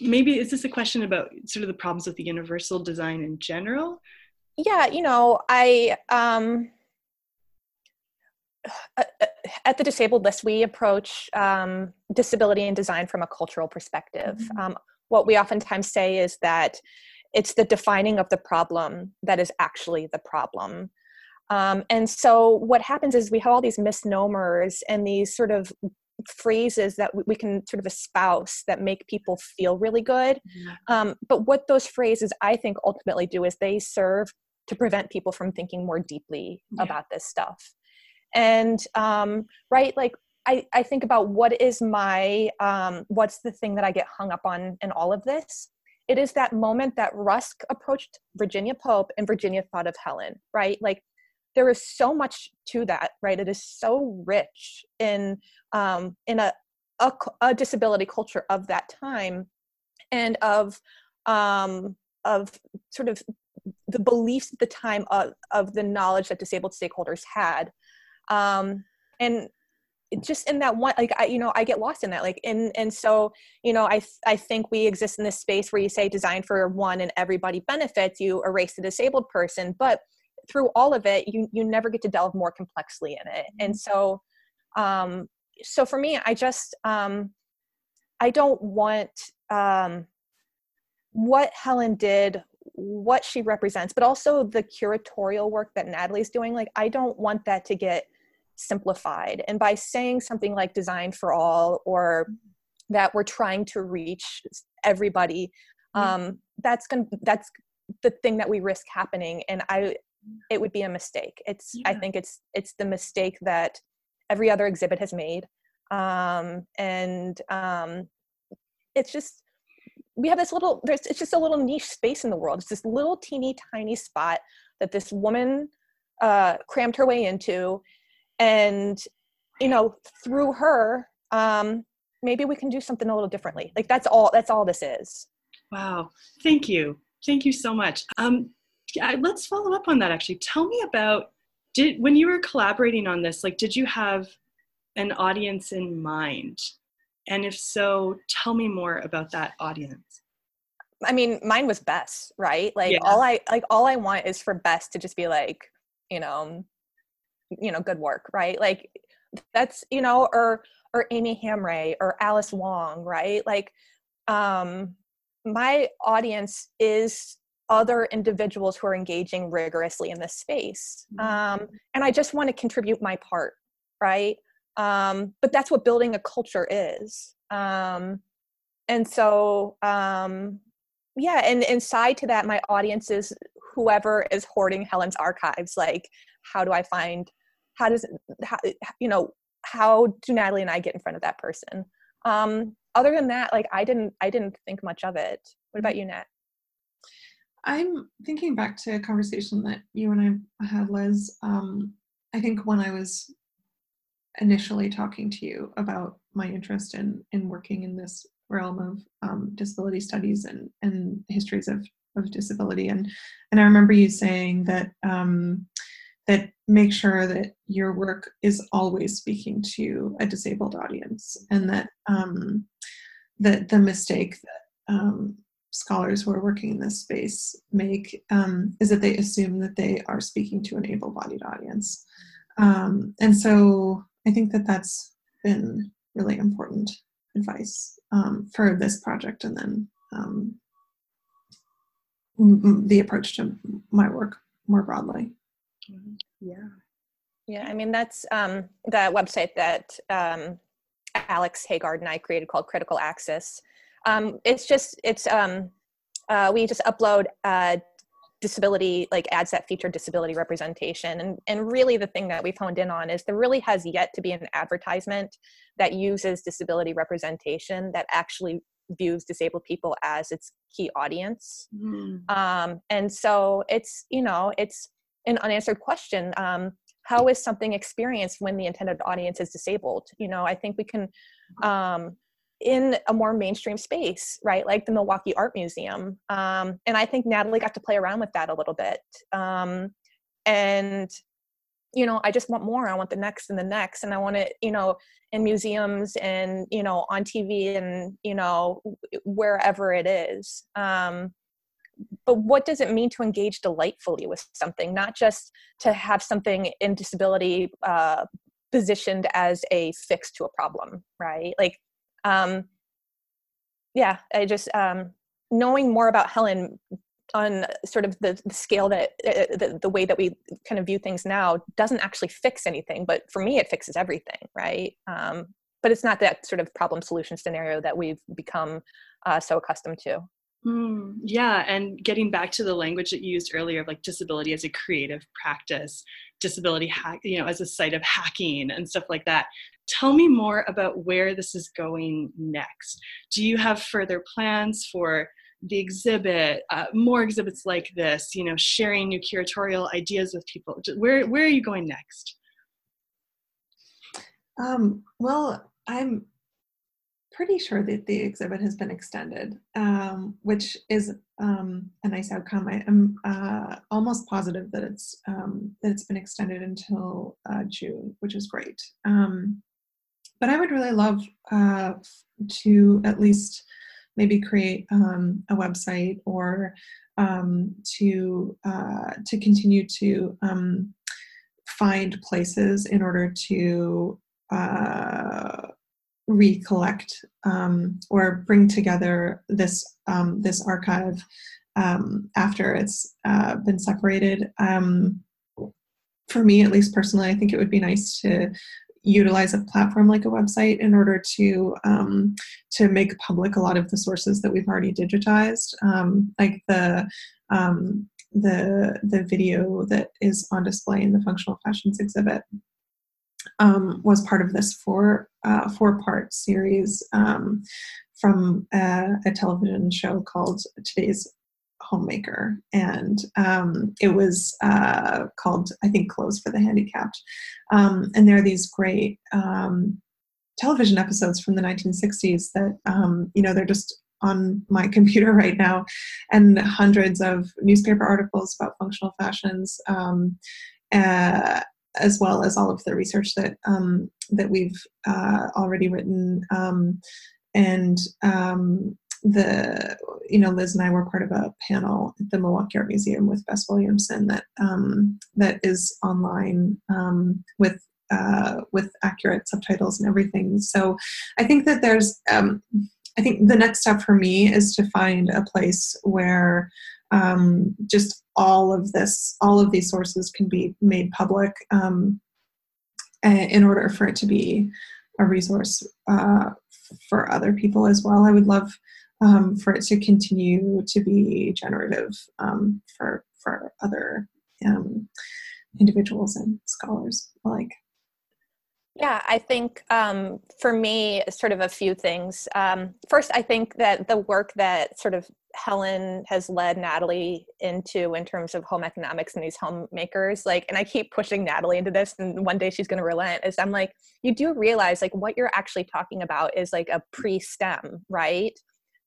Speaker 1: maybe is this a question about sort of the problems with the universal design in general?
Speaker 2: Yeah you know i um uh, uh, at the disabled list we approach um, disability and design from a cultural perspective. Mm-hmm. um, what we oftentimes say is that it's the defining of the problem that is actually the problem. Um, and so what happens is we have all these misnomers and these sort of phrases that we can sort of espouse that make people feel really good mm-hmm. um, but what those phrases i think ultimately do is they serve to prevent people from thinking more deeply yeah. about this stuff and um, right like I, I think about what is my um, what's the thing that i get hung up on in all of this it is that moment that rusk approached virginia pope and virginia thought of helen right like there is so much to that right? It is so rich in um, in a, a, a disability culture of that time and of um, of sort of the beliefs at the time of, of the knowledge that disabled stakeholders had. Um and just in that one like i you know i get lost in that like and and so you know i i think we exist in this space where you say design for one and everybody benefits you erase the disabled person but through all of it you you never get to delve more complexly in it and mm-hmm. so um so for me i just um i don't want um what helen did what she represents, but also the curatorial work that Natalie's doing. Like, I don't want that to get simplified. And by saying something like design for all or that we're trying to reach everybody, mm-hmm. um, that's going that's the thing that we risk happening. And I, it would be a mistake. It's, yeah. I think it's, it's the mistake that every other exhibit has made. Um, and um, it's just, we have this little there's it's just a little niche space in the world. It's this little teeny tiny spot that this woman uh, crammed her way into. And you know through her um, maybe we can do something a little differently. Like that's all that's all this is.
Speaker 1: Wow. Thank you. Thank you so much. Um, let's follow up on that actually tell me about did when you were collaborating on this like did you have an audience in mind and if so, tell me more about that audience.
Speaker 2: I mean, mine was Bess, right? Like yeah. all I like all I want is for Bess to just be like, you know, you know, good work, right? Like that's, you know, or or Aimi Hamraie or Alice Wong, right? Like um my audience is other individuals who are engaging rigorously in this space. Mm-hmm. Um, and I just want to contribute my part, right? um, but that's what building a culture is um, and so um, yeah and inside to that my audience is whoever is hoarding helen's archives like how do i find how does how, you know how do natalie and i get in front of that person um, other than that like i didn't i didn't think much of it what about you nat
Speaker 3: i'm thinking back to a conversation that you and i had liz um, i think when i was initially talking to you about my interest in in working in this realm of um, disability studies and and histories of of disability. And and I remember you saying that um, that make sure that your work is always speaking to a disabled audience and that um, that the mistake that um, scholars who are working in this space make um, is that they assume that they are speaking to an able-bodied audience um, and so I think that that's been really important advice um, for this project and then um, the approach to my work more broadly.
Speaker 2: Mm-hmm. Yeah. Yeah, I mean, that's um, the website that um, Alex Haagaard and I created called Critical Axis. Um, it's just, it's, um, uh, we just upload uh, disability like ads that feature disability representation. And and really the thing that we've honed in on is there really has yet to be an advertisement that uses disability representation that actually views disabled people as its key audience. Mm. um, and so it's you know it's an unanswered question. Um, how is something experienced when the intended audience is disabled? You know i think we can um, in a more mainstream space, right? Like the Milwaukee Art Museum. Um, and I think Natalie got to play around with that a little bit. Um, and, you know, I just want more. I want the next and the next. And I want it, you know, in museums and, you know, on TV and, you know, wherever it is. Um, but what does it mean to engage delightfully with something, not just to have something in disability uh, positioned as a fix to a problem, right? Like um, yeah, I just um, knowing more about Helen on sort of the, scale that uh, the, the way that we kind of view things now doesn't actually fix anything, but for me, it fixes everything, right? Um, but it's not that sort of problem solution scenario that we've become uh, so accustomed to.
Speaker 1: Mm, yeah, and getting back to the language that you used earlier of like disability as a creative practice, disability hack, you know, as a site of hacking and stuff like that. Tell me more about where this is going next. Do you have further plans for the exhibit, uh, more exhibits like this? You know, sharing new curatorial ideas with people. Where where are you going next?
Speaker 3: Um, well, I'm pretty sure that the exhibit has been extended, um, which is um, a nice outcome. I am uh, almost positive that it's um, that it's been extended until uh, June, which is great. Um, but I would really love uh, to at least maybe create um, a website or um, to uh, to continue to find places in order to uh, recollect um, or bring together this um, this archive um, after it's uh, been separated. Um, for me, at least personally, I think it would be nice to utilize a platform like a website in order to um, to make public a lot of the sources that we've already digitized, um, like the the the video that is on display in the functional fashions exhibit um, was part of this four uh, four part series um, from a, a, television show called Today's Homemaker, and um, it was uh, called I think Clothes for the Handicapped, um, and there are these great um, television episodes from the 1960s that um, you know they're just on my computer right now, and hundreds of newspaper articles about functional fashions. Um, uh, as well as all of the research that um, that we've uh, already written, um, and um, the you know Liz and I were part of a panel at the Milwaukee Art Museum with Bess Williamson that um, that is online um, with uh, with accurate subtitles and everything. So I think that there's um, I think the next step for me is to find a place where um, just all of this, all of these sources can be made public um, in order for it to be a resource uh, for other people as well. I would love um, for it to continue to be generative um, for for other um, individuals and scholars alike.
Speaker 2: Yeah, I think um, for me, sort of a few things. Um, first, I think that the work that sort of Helen has led Natalie into in terms of home economics and these homemakers, like, and I keep pushing Natalie into this, and one day she's going to relent. Is I'm like, you do realize like what you're actually talking about is like a pre-STEM, right?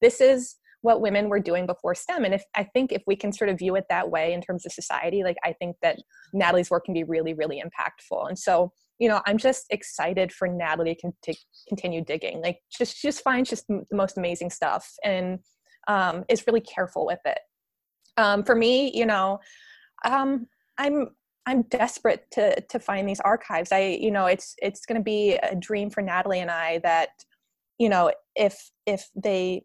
Speaker 2: This is what women were doing before STEM. And if I think if we can sort of view it that way in terms of society, like I think that Natalie's work can be really, really impactful. And so you know, I'm just excited for Natalie to, continue digging. Like, just just finds just the most amazing stuff and um, is really careful with it. Um, for me, you know, um, I'm I'm desperate to to find these archives. I, you know, it's it's going to be a dream for Natalie and I that, you know, if if they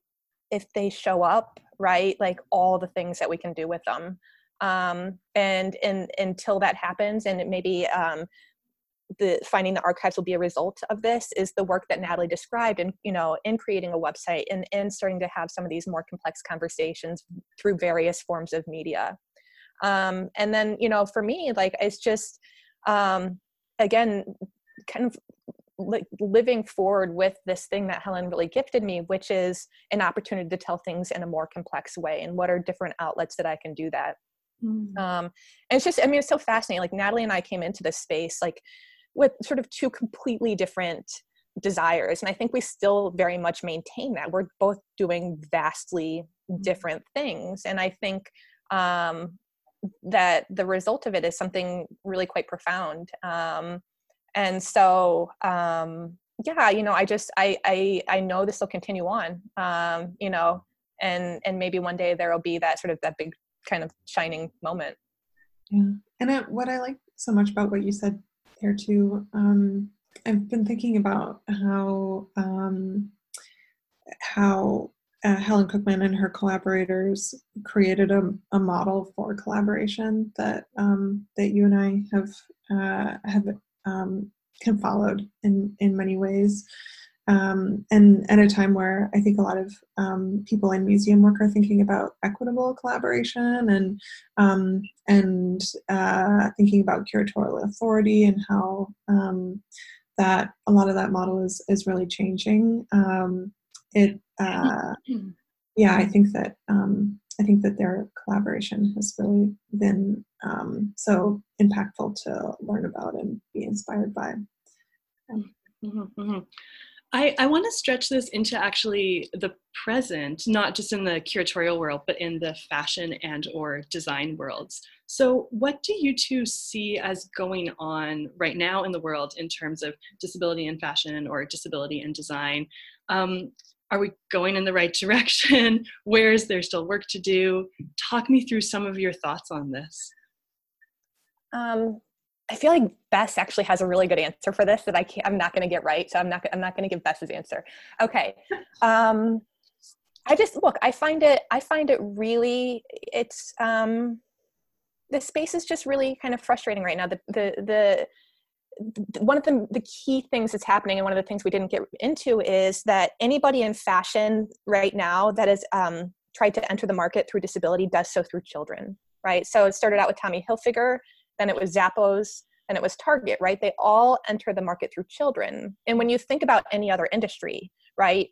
Speaker 2: if they show up, right, like all the things that we can do with them. Um, and and until that happens, and maybe um, the finding the archives will be a result of this is the work that Natalie described and you know in creating a website and and starting to have some of these more complex conversations through various forms of media um, and then you know for me like it's just um, again kind of like living forward with this thing that Helen really gifted me, which is an opportunity to tell things in a more complex way. And what are different outlets that I can do that? Mm. Um, and it's just, I mean, it's so fascinating. Like Natalie and I came into this space, like with sort of two completely different desires and i think we still very much maintain that we're both doing vastly mm-hmm. different things and i think um, that the result of it is something really quite profound um, and so um, yeah you know i just i i, I know this will continue on um, you know and and maybe one day there will be that sort of that big kind of shining moment
Speaker 3: yeah and what i like so much about what you said there too. Um, I've been thinking about how um, how uh, Helen Cookman and her collaborators created a, a model for collaboration that um, that you and I have uh, have um, followed in in many ways um, and at a time where I think a lot of um, people in museum work are thinking about equitable collaboration and um, and uh, thinking about curatorial authority and how um, that a lot of that model is is really changing. Um, it uh, yeah, I think that um, I think that their collaboration has really been so impactful to learn about and be inspired by.
Speaker 1: Mm-hmm, mm-hmm. I, I want to stretch this into actually the present, not just in the curatorial world, but in the fashion and or design worlds. So what do you two see as going on right now in the world in terms of disability in fashion or disability in design? Um, are we going in the right direction? Where is there still work to do? Talk me through some of your thoughts on this.
Speaker 2: Um, I feel like Bess actually has a really good answer for this that I can't, I'm not going to get right. So I'm not, I'm not going to give Bess's answer. Okay. Um, I just look. I find it. I find it really. It's um, the space is just really kind of frustrating right now. The the the one of the, the key things that's happening and one of the things we didn't get into is that anybody in fashion right now that has um, tried to enter the market through disability does so through children right so it started out with tommy hilfiger then it was zappos and it was target right? They all enter the market through children. And when you think about any other industry right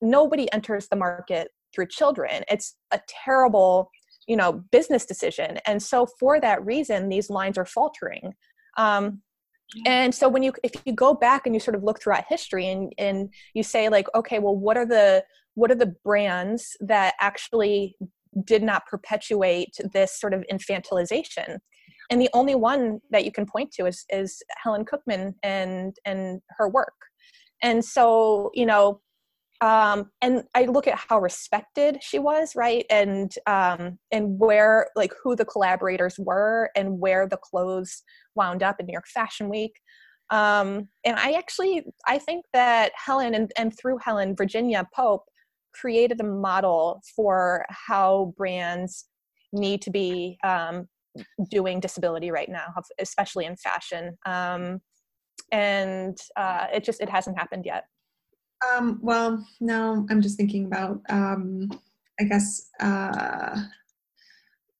Speaker 2: nobody enters the market through children. It's a terrible you know business decision. And so for that reason these lines are faltering. Um, and so when you if you go back and you sort of look throughout history and and you say like okay well what are the what are the brands that actually did not perpetuate this sort of infantilization and the only one that you can point to is is helen cookman and and her work and so you know um, and I look at how respected she was, right, and um, and where like who the collaborators were and where the clothes wound up in New York Fashion Week. Um, and I actually I think that Helen and, and through Helen, Virginia Pope created a model for how brands need to be um, doing disability right now, especially in fashion. Um, and uh, it just it hasn't happened yet.
Speaker 3: Um, well, no, I'm just thinking about, um, I guess, uh,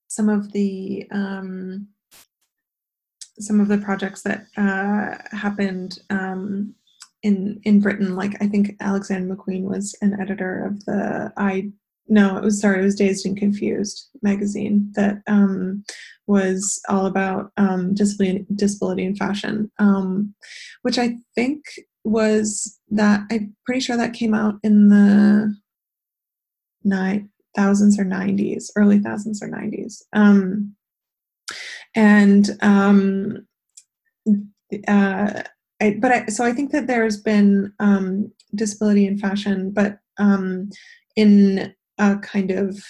Speaker 3: some of the um, some of the projects that uh, happened um, in in Britain. Like I think Alexander McQueen was an editor of the I no, it was sorry, it was Dazed and Confused magazine that um, was all about um, disability disability in fashion, um, which I think was that I'm pretty sure that came out in the nine thousands or nineties, early thousands or nineties. Um, and um, uh, I, but I, so I think that there's been um, disability in fashion, but in a kind of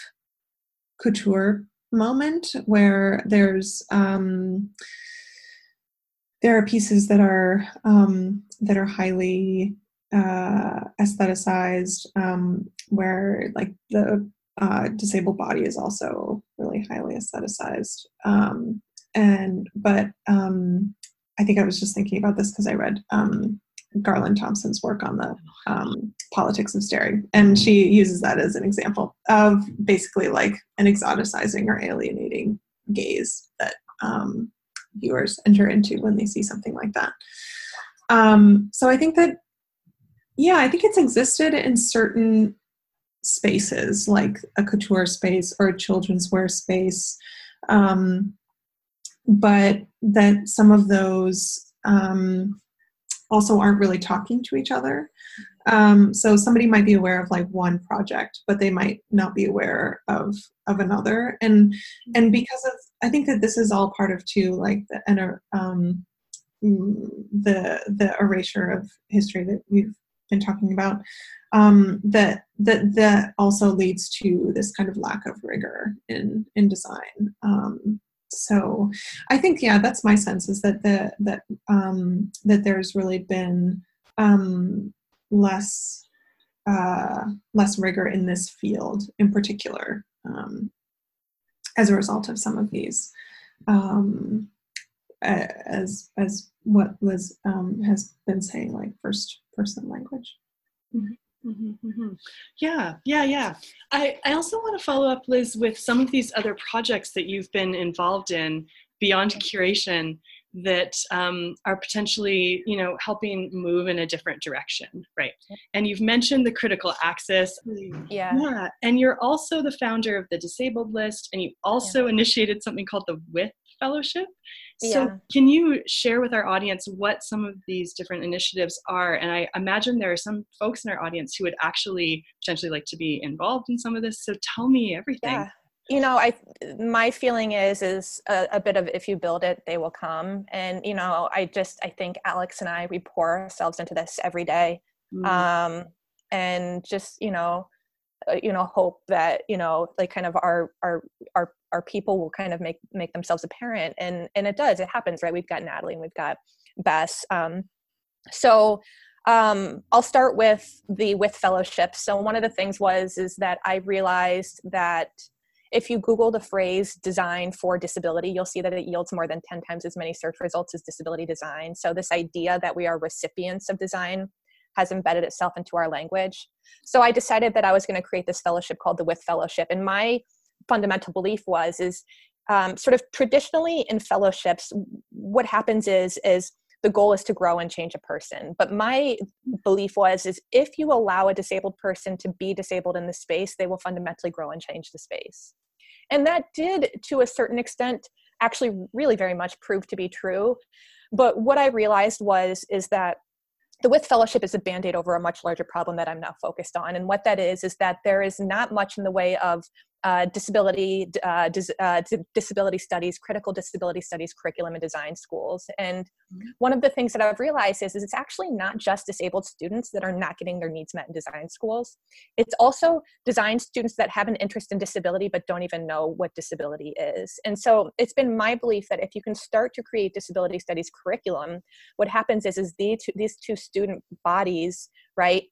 Speaker 3: couture moment where there's um, there are pieces that are um, that are highly uh, aestheticized, um, where like the uh, disabled body is also really highly aestheticized. Um, and but um, I think I was just thinking about this because I read um, Garland Thomson's work on the um, politics of staring, and she uses that as an example of basically like an exoticizing or alienating gaze that um, viewers enter into when they see something like that. Um, so I think that, yeah, I think it's existed in certain spaces, like a couture space or a children's wear space, um, but that some of those um, also aren't really talking to each other. Um, so somebody might be aware of like one project, but they might not be aware of of another. And and because of, I think that this is all part of too like the um, the the erasure of history that we've been talking about. Um, that that that also leads to this kind of lack of rigor in in design. Um, so I think yeah, that's my sense is that the that um, that there's really been um, less uh, less rigor in this field in particular um, as a result of some of these um, as as what Liz um, has been saying like first person language.
Speaker 1: Mm-hmm. Mm-hmm, mm-hmm. Yeah, yeah, yeah. I, I also want to follow up, Liz, with some of these other projects that you've been involved in beyond curation that um, are potentially you know helping move in a different direction right and you've mentioned the Critical Axis
Speaker 2: yeah
Speaker 1: yeah and you're also the founder of the disabled list and you also yeah. initiated something called the with fellowship so yeah. can you share with our audience what some of these different initiatives are? And i imagine there are some folks in our audience who would actually potentially like to be involved in some of this. So tell me everything.
Speaker 2: Yeah. You know i my feeling is is a, a, bit of if you build it they will come. And you know i just i think alex and i we pour ourselves into this every day. Mm. um and just you know you know hope that you know like kind of our our our our people will kind of make make themselves apparent and and it does it happens right we've got natalie and we've got bess um so Um, I'll start with the with fellowship. So one of the things was is that I realized that if you Google the phrase design for disability, you'll see that it yields more than 10 times as many search results as disability design. So this idea that we are recipients of design has embedded itself into our language. So I decided that I was going to create this fellowship called the With Fellowship. And my fundamental belief was is um, sort of traditionally in fellowships, what happens is is the goal is to grow and change a person. But my belief was is if you allow a disabled person to be disabled in the space, they will fundamentally grow and change the space. And that did to a certain extent actually really very much prove to be true. But what I realized was is that the with fellowship is a band-aid over a much larger problem that i'm now focused on. And what that is is that there is not much in the way of uh, disability uh, dis, uh, disability studies critical disability studies curriculum and design schools. And mm-hmm. one of the things that i've realized is, is it's actually not just disabled students that are not getting their needs met in design schools. It's also design students that have an interest in disability but don't even know what disability is. And so it's been my belief that if you can start to create disability studies curriculum what happens is is these two, these two student bodies right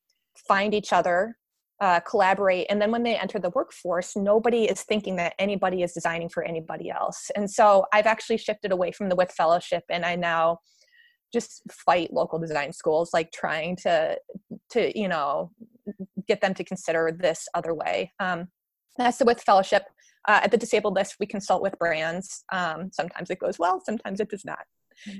Speaker 2: find each other uh, collaborate and then when they enter the workforce nobody is thinking that anybody is designing for anybody else. And so i've actually shifted away from the with fellowship and i now just fight local design schools like trying to to you know get them to consider this other way. Um, that's the with fellowship. Uh, at the disabled list we consult with brands. Um, sometimes it goes well sometimes it does not.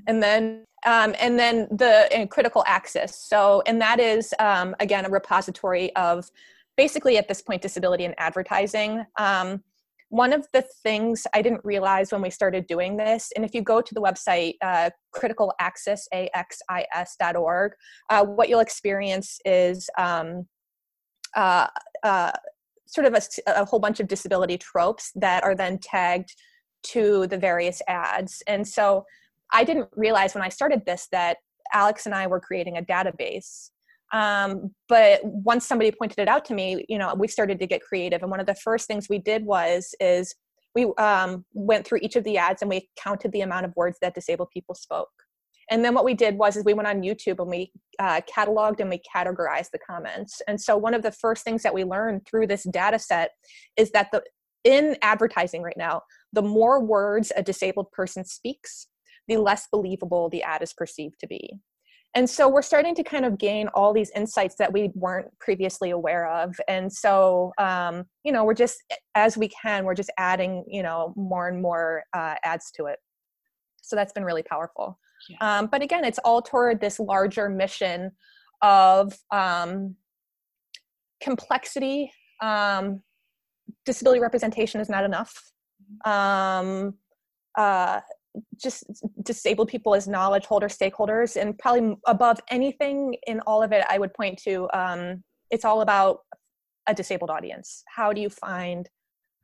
Speaker 2: And then um, and then the and Critical Axis. So and that is um, again a repository of basically at this point disability in advertising. Um, one of the things i didn't realize when we started doing this and if you go to the website uh, criticalaccessaxis.org uh, what you'll experience is um, uh, uh, sort of a, a whole bunch of disability tropes that are then tagged to the various ads. And so I didn't realize when I started this that Alex and I were creating a database. Um, but once somebody pointed it out to me, you know, we started to get creative. And one of the first things we did was is we um, went through each of the ads and we counted the amount of words that disabled people spoke. And then what we did was is we went on YouTube and we uh, cataloged and we categorized the comments. And so one of the first things that we learned through this data set is that the in advertising right now, the more words a disabled person speaks, the less believable the ad is perceived to be. And so we're starting to kind of gain all these insights that we weren't previously aware of. And so, um, you know, we're just, as we can, we're just adding, you know, more and more uh, ads to it. So that's been really powerful. Yeah. Um, but again, it's all toward this larger mission of um, complexity. Um, disability representation is not enough. Mm-hmm. Um, uh, just disabled people as knowledge holder stakeholders and probably above anything in all of it i would point to um, it's all about a disabled audience. How do you find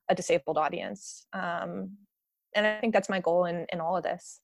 Speaker 2: a disabled audience? Um, and i think that's my goal in, in all of this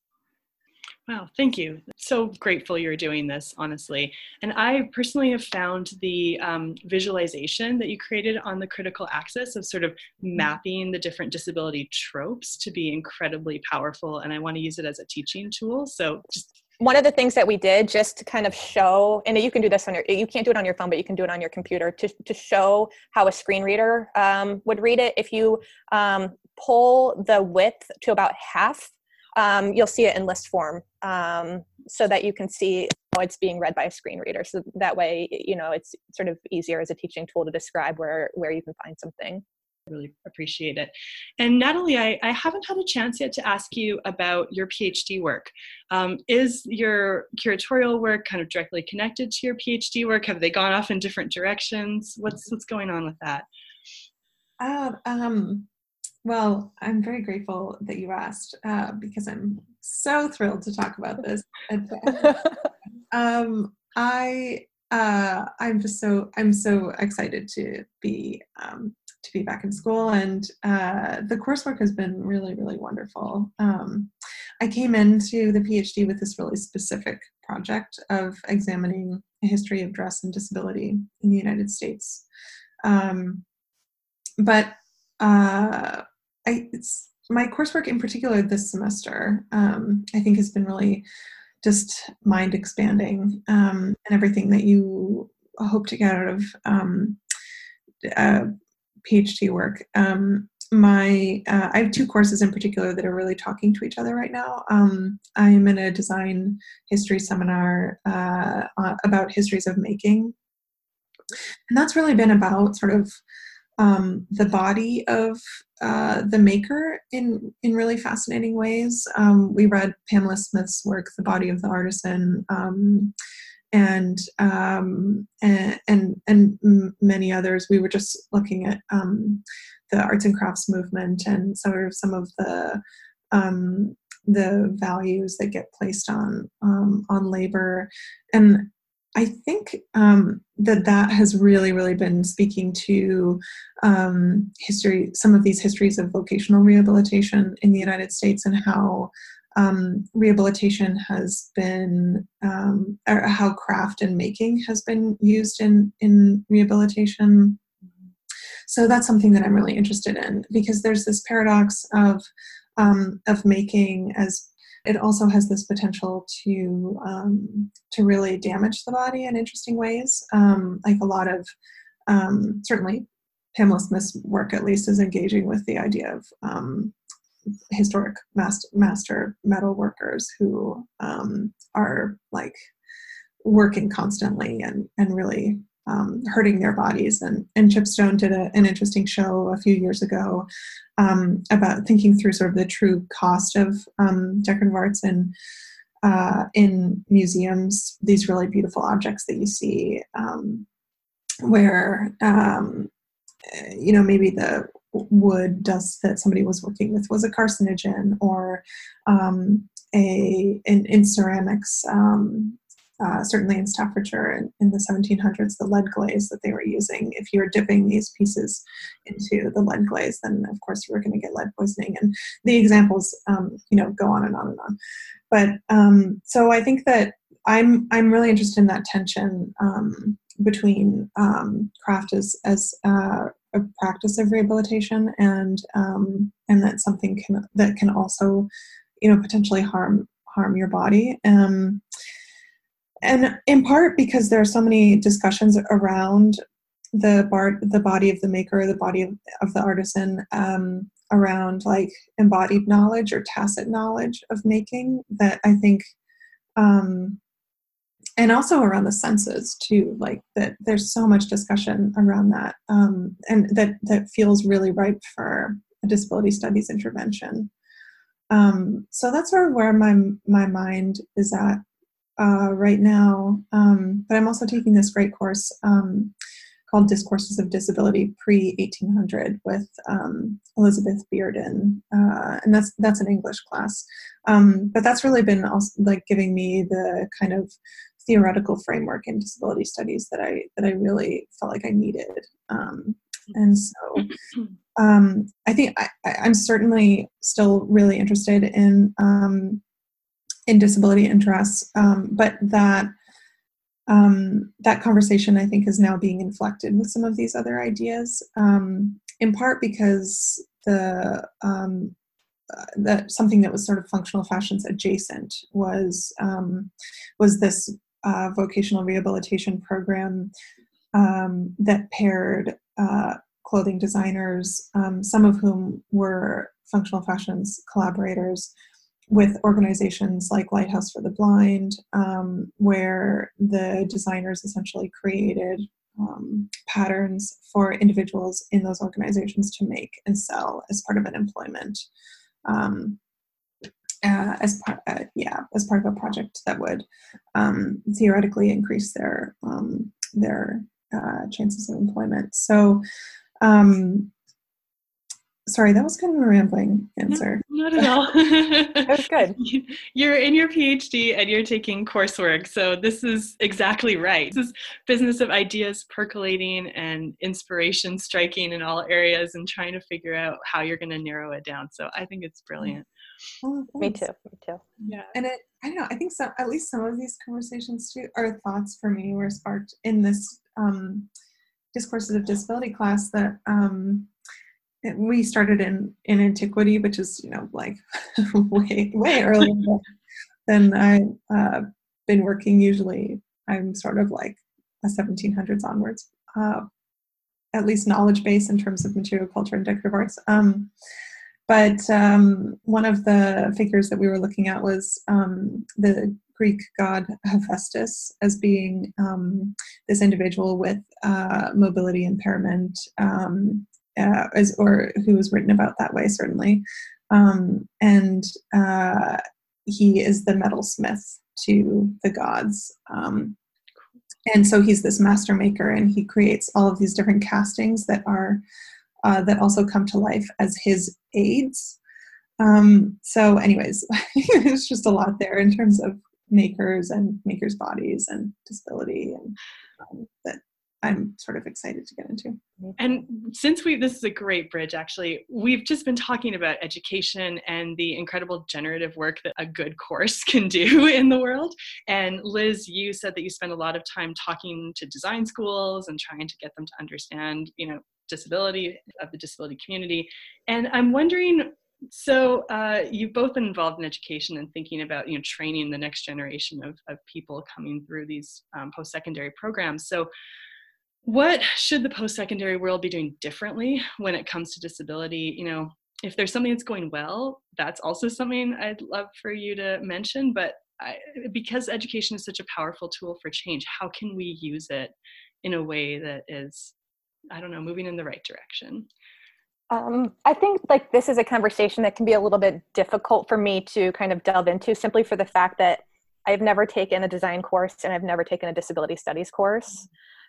Speaker 1: Wow, thank you. So grateful you're doing this, honestly. And I personally have found the um, visualization that you created on the critical axis of sort of mapping the different disability tropes to be incredibly powerful. And I want to use it as a teaching tool. So just
Speaker 2: one of the things that we did just to kind of show and you can do this on your you can't do it on your phone but you can do it on your computer to, to show how a screen reader um, would read it if you um, pull the width to about half um, you'll see it in list form um, so that you can see how it's being read by a screen reader. So that way, you know, it's sort of easier as a teaching tool to describe where, where you can find something.
Speaker 1: Really appreciate it. And Natalie, I, I haven't had a chance yet to ask you about your PhD work. Um, is your curatorial work kind of directly connected to your PhD work? Have they gone off in different directions? What's what's going on with that?
Speaker 3: Uh, um, well, I'm very grateful that you asked uh, because I'm so thrilled to talk about this. um, I uh, I'm just so I'm so excited to be um, to be back in school, and uh, the coursework has been really really wonderful. Um, I came into the PhD with this really specific project of examining a history of dress and disability in the United States, um, but uh, I, my coursework in particular this semester, um, I think has been really just mind expanding um, and everything that you hope to get out of um, uh, PhD work. Um, my uh, I have two courses in particular that are really talking to each other right now. Um, I'm in a design history seminar uh, about histories of making, and that's really been about sort of um, the body of uh, the maker in in really fascinating ways. Um, we read Pamela Smith's work, The Body of the Artisan, um, and, um, and, and and many others. We were just looking at um, the arts and crafts movement and sort of some of the um, the values that get placed on on labor and I think um, that that has really, really been speaking to um, history, some of these histories of vocational rehabilitation in the United States and how um, rehabilitation has been, um, or how craft and making has been used in, in rehabilitation. So that's something that I'm really interested in because there's this paradox of, um, of making as it also has this potential to um, to really damage the body in interesting ways. Um, like a lot of um, certainly Pamela Smith's work, at least, is engaging with the idea of um, historic master, master metal workers who um, are like working constantly and and really um, hurting their bodies. And, and Chipstone did a, an interesting show a few years ago um, about thinking through sort of the true cost of um, Decorative arts and uh, in museums, these really beautiful objects that you see um, where, um, you know, maybe the wood dust that somebody was working with was a carcinogen or um, a in, in ceramics um, uh, certainly in Staffordshire in, in, the 1700s, the lead glaze that they were using. If you were dipping these pieces into the lead glaze, then of course you were going to get lead poisoning. And the examples, um, you know, go on and on and on. But um, so I think that I'm I'm really interested in that tension um, between um, craft as as uh, a practice of rehabilitation and um, and that something can that can also, you know, potentially harm harm your body. Um, and in part because there are so many discussions around the bar, the body of the maker, the body of, of the artisan, um, around like embodied knowledge or tacit knowledge of making that I think, um, and also around the senses too. Like that, there's so much discussion around that, um, and that that feels really ripe for a disability studies intervention. Um, so that's sort of where my my mind is at uh, right now, um, but I'm also taking this great course um, called Discourses of Disability pre 1800 with um, Elizabeth Bearden, uh, and that's that's an English class. Um, but that's really been also like giving me the kind of theoretical framework in disability studies that I that I really felt like I needed. Um, and so um, I think I, am certainly still really interested in in disability interests, um, but that um, that conversation I think is now being inflected with some of these other ideas, um, in part because the um, uh, that something that was sort of functional fashions adjacent was um, was this uh, vocational rehabilitation program um, that paired uh, clothing designers, some of whom were functional fashions collaborators with organizations like Lighthouse for the Blind, um, where the designers essentially created um, patterns for individuals in those organizations to make and sell as part of an employment. Um, uh, as part, uh, yeah, as part of a project that would um, theoretically increase their um, their uh, chances of employment. So, um, sorry, that was kind of a rambling answer.
Speaker 1: No, not at all.
Speaker 2: that was good.
Speaker 1: You're in your PhD and you're taking coursework, so this is exactly right. This is business of ideas percolating and inspiration striking in all areas and trying to figure out how you're going to narrow it down. So I think it's brilliant.
Speaker 2: Oh, me too. Me too.
Speaker 3: Yeah, and it. I don't know. I think some, At least some of these conversations too, or thoughts for me, were sparked in this um, discourses of disability class that. Um, we started in in antiquity which is you know like way way earlier then I've uh, been working usually, I'm sort of like a 1700s onwards, uh, at least knowledge base in terms of material culture and decorative arts. Um, but um, one of the figures that we were looking at was um, the Greek god Hephaestus as being um, this individual with uh, mobility impairment, um, uh, as, or who was written about that way, certainly. Um, and uh, he is the metalsmith to the gods. Um, and so he's this master maker, and he creates all of these different castings that are uh, that also come to life as his aids. Um, so, anyways, it's just a lot there in terms of makers and makers' bodies and disability, and um, that I'm sort of excited to get into.
Speaker 1: And since we, this is a great bridge actually, we've just been talking about education and the incredible generative work that a good course can do in the world. And Liz, you said that you spend a lot of time talking to design schools and trying to get them to understand, you know, disability of the disability community. And I'm wondering so uh, you've both been involved in education and thinking about you know training the next generation of, of people coming through these um, post-secondary programs so what should the post-secondary world be doing differently when it comes to disability? You know if there's something that's going well that's also something i'd love for you to mention but I, because education is such a powerful tool for change how can we use it in a way that is i don't know moving in the right direction?
Speaker 2: Um, I think like this is a conversation that can be a little bit difficult for me to kind of delve into simply for the fact that I've never taken a design course and I've never taken a disability studies course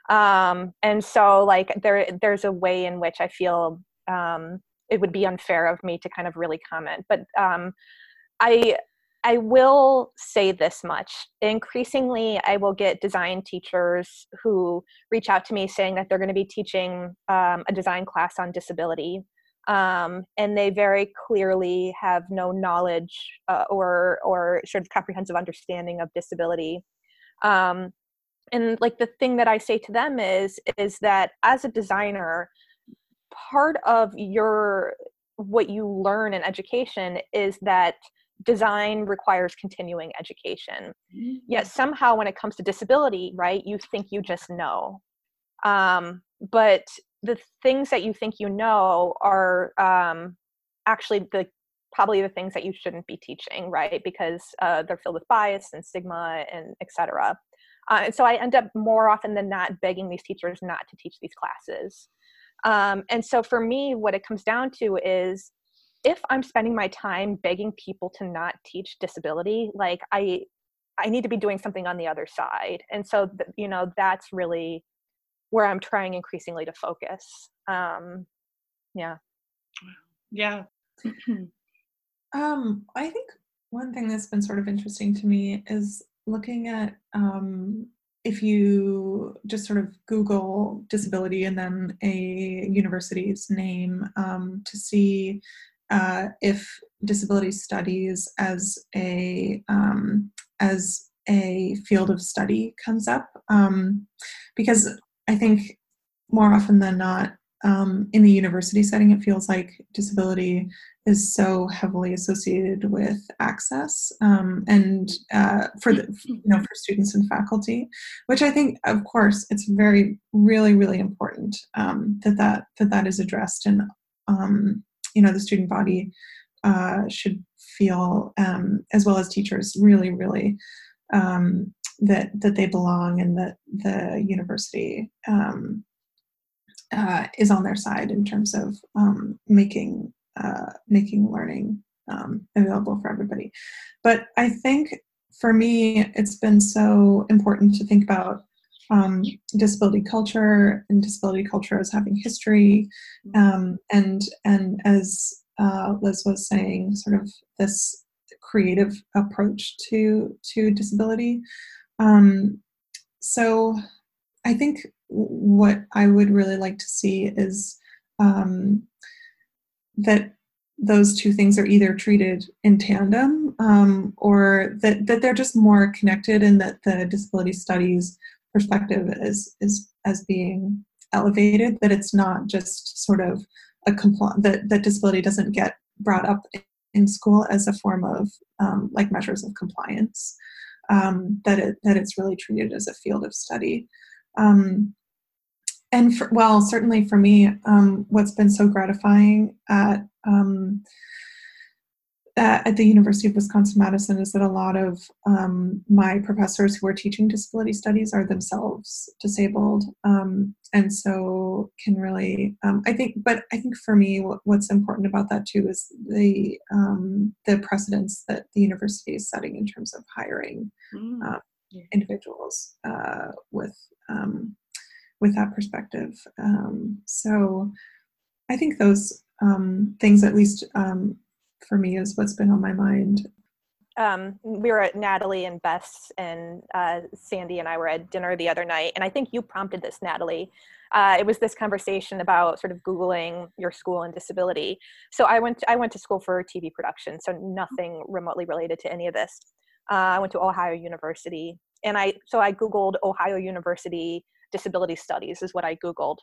Speaker 2: um, and so like there there's a way in which i feel um, it would be unfair of me to kind of really comment but um, i i will say this much. Increasingly i will get design teachers who reach out to me saying that they're going to be teaching um, a design class on disability. Um, and they very clearly have no knowledge uh, or or sort of comprehensive understanding of disability. Um, and like the thing that i say to them is is that as a designer part of your what you learn in education is that design requires continuing education. Mm-hmm. yet somehow when it comes to disability right you think you just know. Um, but the things that you think you know are um, actually the probably the things that you shouldn't be teaching right because uh, they're filled with bias and stigma and etc uh, and so I end up more often than not begging these teachers not to teach these classes. Um, and so for me, what it comes down to is if I'm spending my time begging people to not teach disability, like I, I need to be doing something on the other side. And so, th- you know, that's really where I'm trying increasingly to focus. Um, yeah.
Speaker 1: Yeah.
Speaker 3: um, I think one thing that's been sort of interesting to me is looking at um, if you just sort of Google disability and then a university's name um, to see uh, if disability studies as a um, as a field of study comes up, um, because I think more often than not, um, in the university setting, it feels like disability is so heavily associated with access um, and uh, for the you know for students and faculty, which I think, of course, it's very really really important um, that that that that is addressed and um, you know the student body uh, should feel um, as well as teachers really really um, that that they belong and that the university um, uh, is on their side in terms of um, making uh, making learning um, available for everybody. But I think for me, it's been so important to think about um, disability culture and disability culture as having history, um, and and as uh, Liz was saying, sort of this creative approach to to disability. Um, so I think what I would really like to see is um, that those two things are either treated in tandem um, or that, that they're just more connected and that the disability studies perspective is, is as being elevated, that it's not just sort of a compl- that, that disability doesn't get brought up in school as a form of um, like measures of compliance. Um, that it that it's really treated as a field of study. Um, and for, well, certainly for me, um, what's been so gratifying at um, at the University of Wisconsin Madison is that a lot of um, my professors who are teaching disability studies are themselves disabled, um, and so can really. Um, I think, but I think for me, what, what's important about that too is the um, the precedents that the university is setting in terms of hiring mm. uh, individuals uh, with um, with that perspective. Um, so, I think those things, at least for me is what's been on my mind.
Speaker 2: Um, we were at Natalie and Bess and uh, Sandy and I were at dinner the other night, and I think you prompted this, Natalie. Uh, it was this conversation about sort of googling your school and disability. So I went I went to school for TV production, so nothing remotely related to any of this. Uh, I went to Ohio University, and I so I googled Ohio University disability studies is what I googled,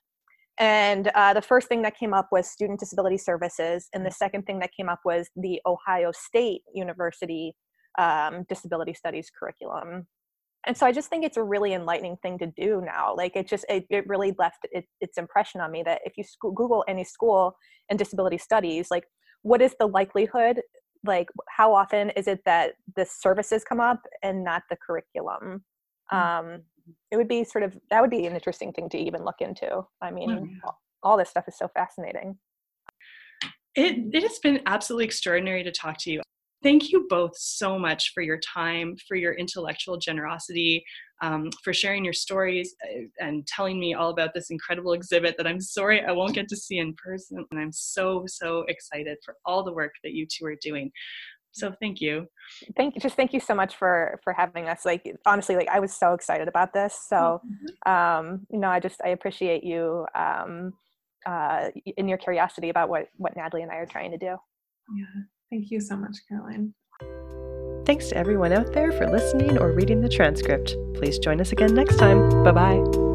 Speaker 2: and uh, the first thing that came up was Student Disability Services, and the second thing that came up was the Ohio State University um, Disability Studies curriculum. And so I just think it's a really enlightening thing to do now. Like it just, it, it really left it, its impression on me that if you Google any school and disability studies, like what is the likelihood, like how often is it that the services come up and not the curriculum? Mm-hmm. Um, it would be sort of that would be an interesting thing to even look into. I mean, yeah. all this stuff is so fascinating.
Speaker 1: It it has been absolutely extraordinary to talk to you. Thank you both so much for your time, for your intellectual generosity, um, for sharing your stories uh, and telling me all about this incredible exhibit that I'm sorry I won't get to see in person. And I'm so, so excited for all the work that you two are doing so thank you
Speaker 2: thank you just thank you so much for for having us like honestly like i was so excited about this so mm-hmm. um you know i just i appreciate you um uh in your curiosity about what what natalie and i are trying to do
Speaker 3: yeah thank you so much caroline.
Speaker 4: Thanks to everyone out there for listening or reading the transcript. Please join us again next time. Bye bye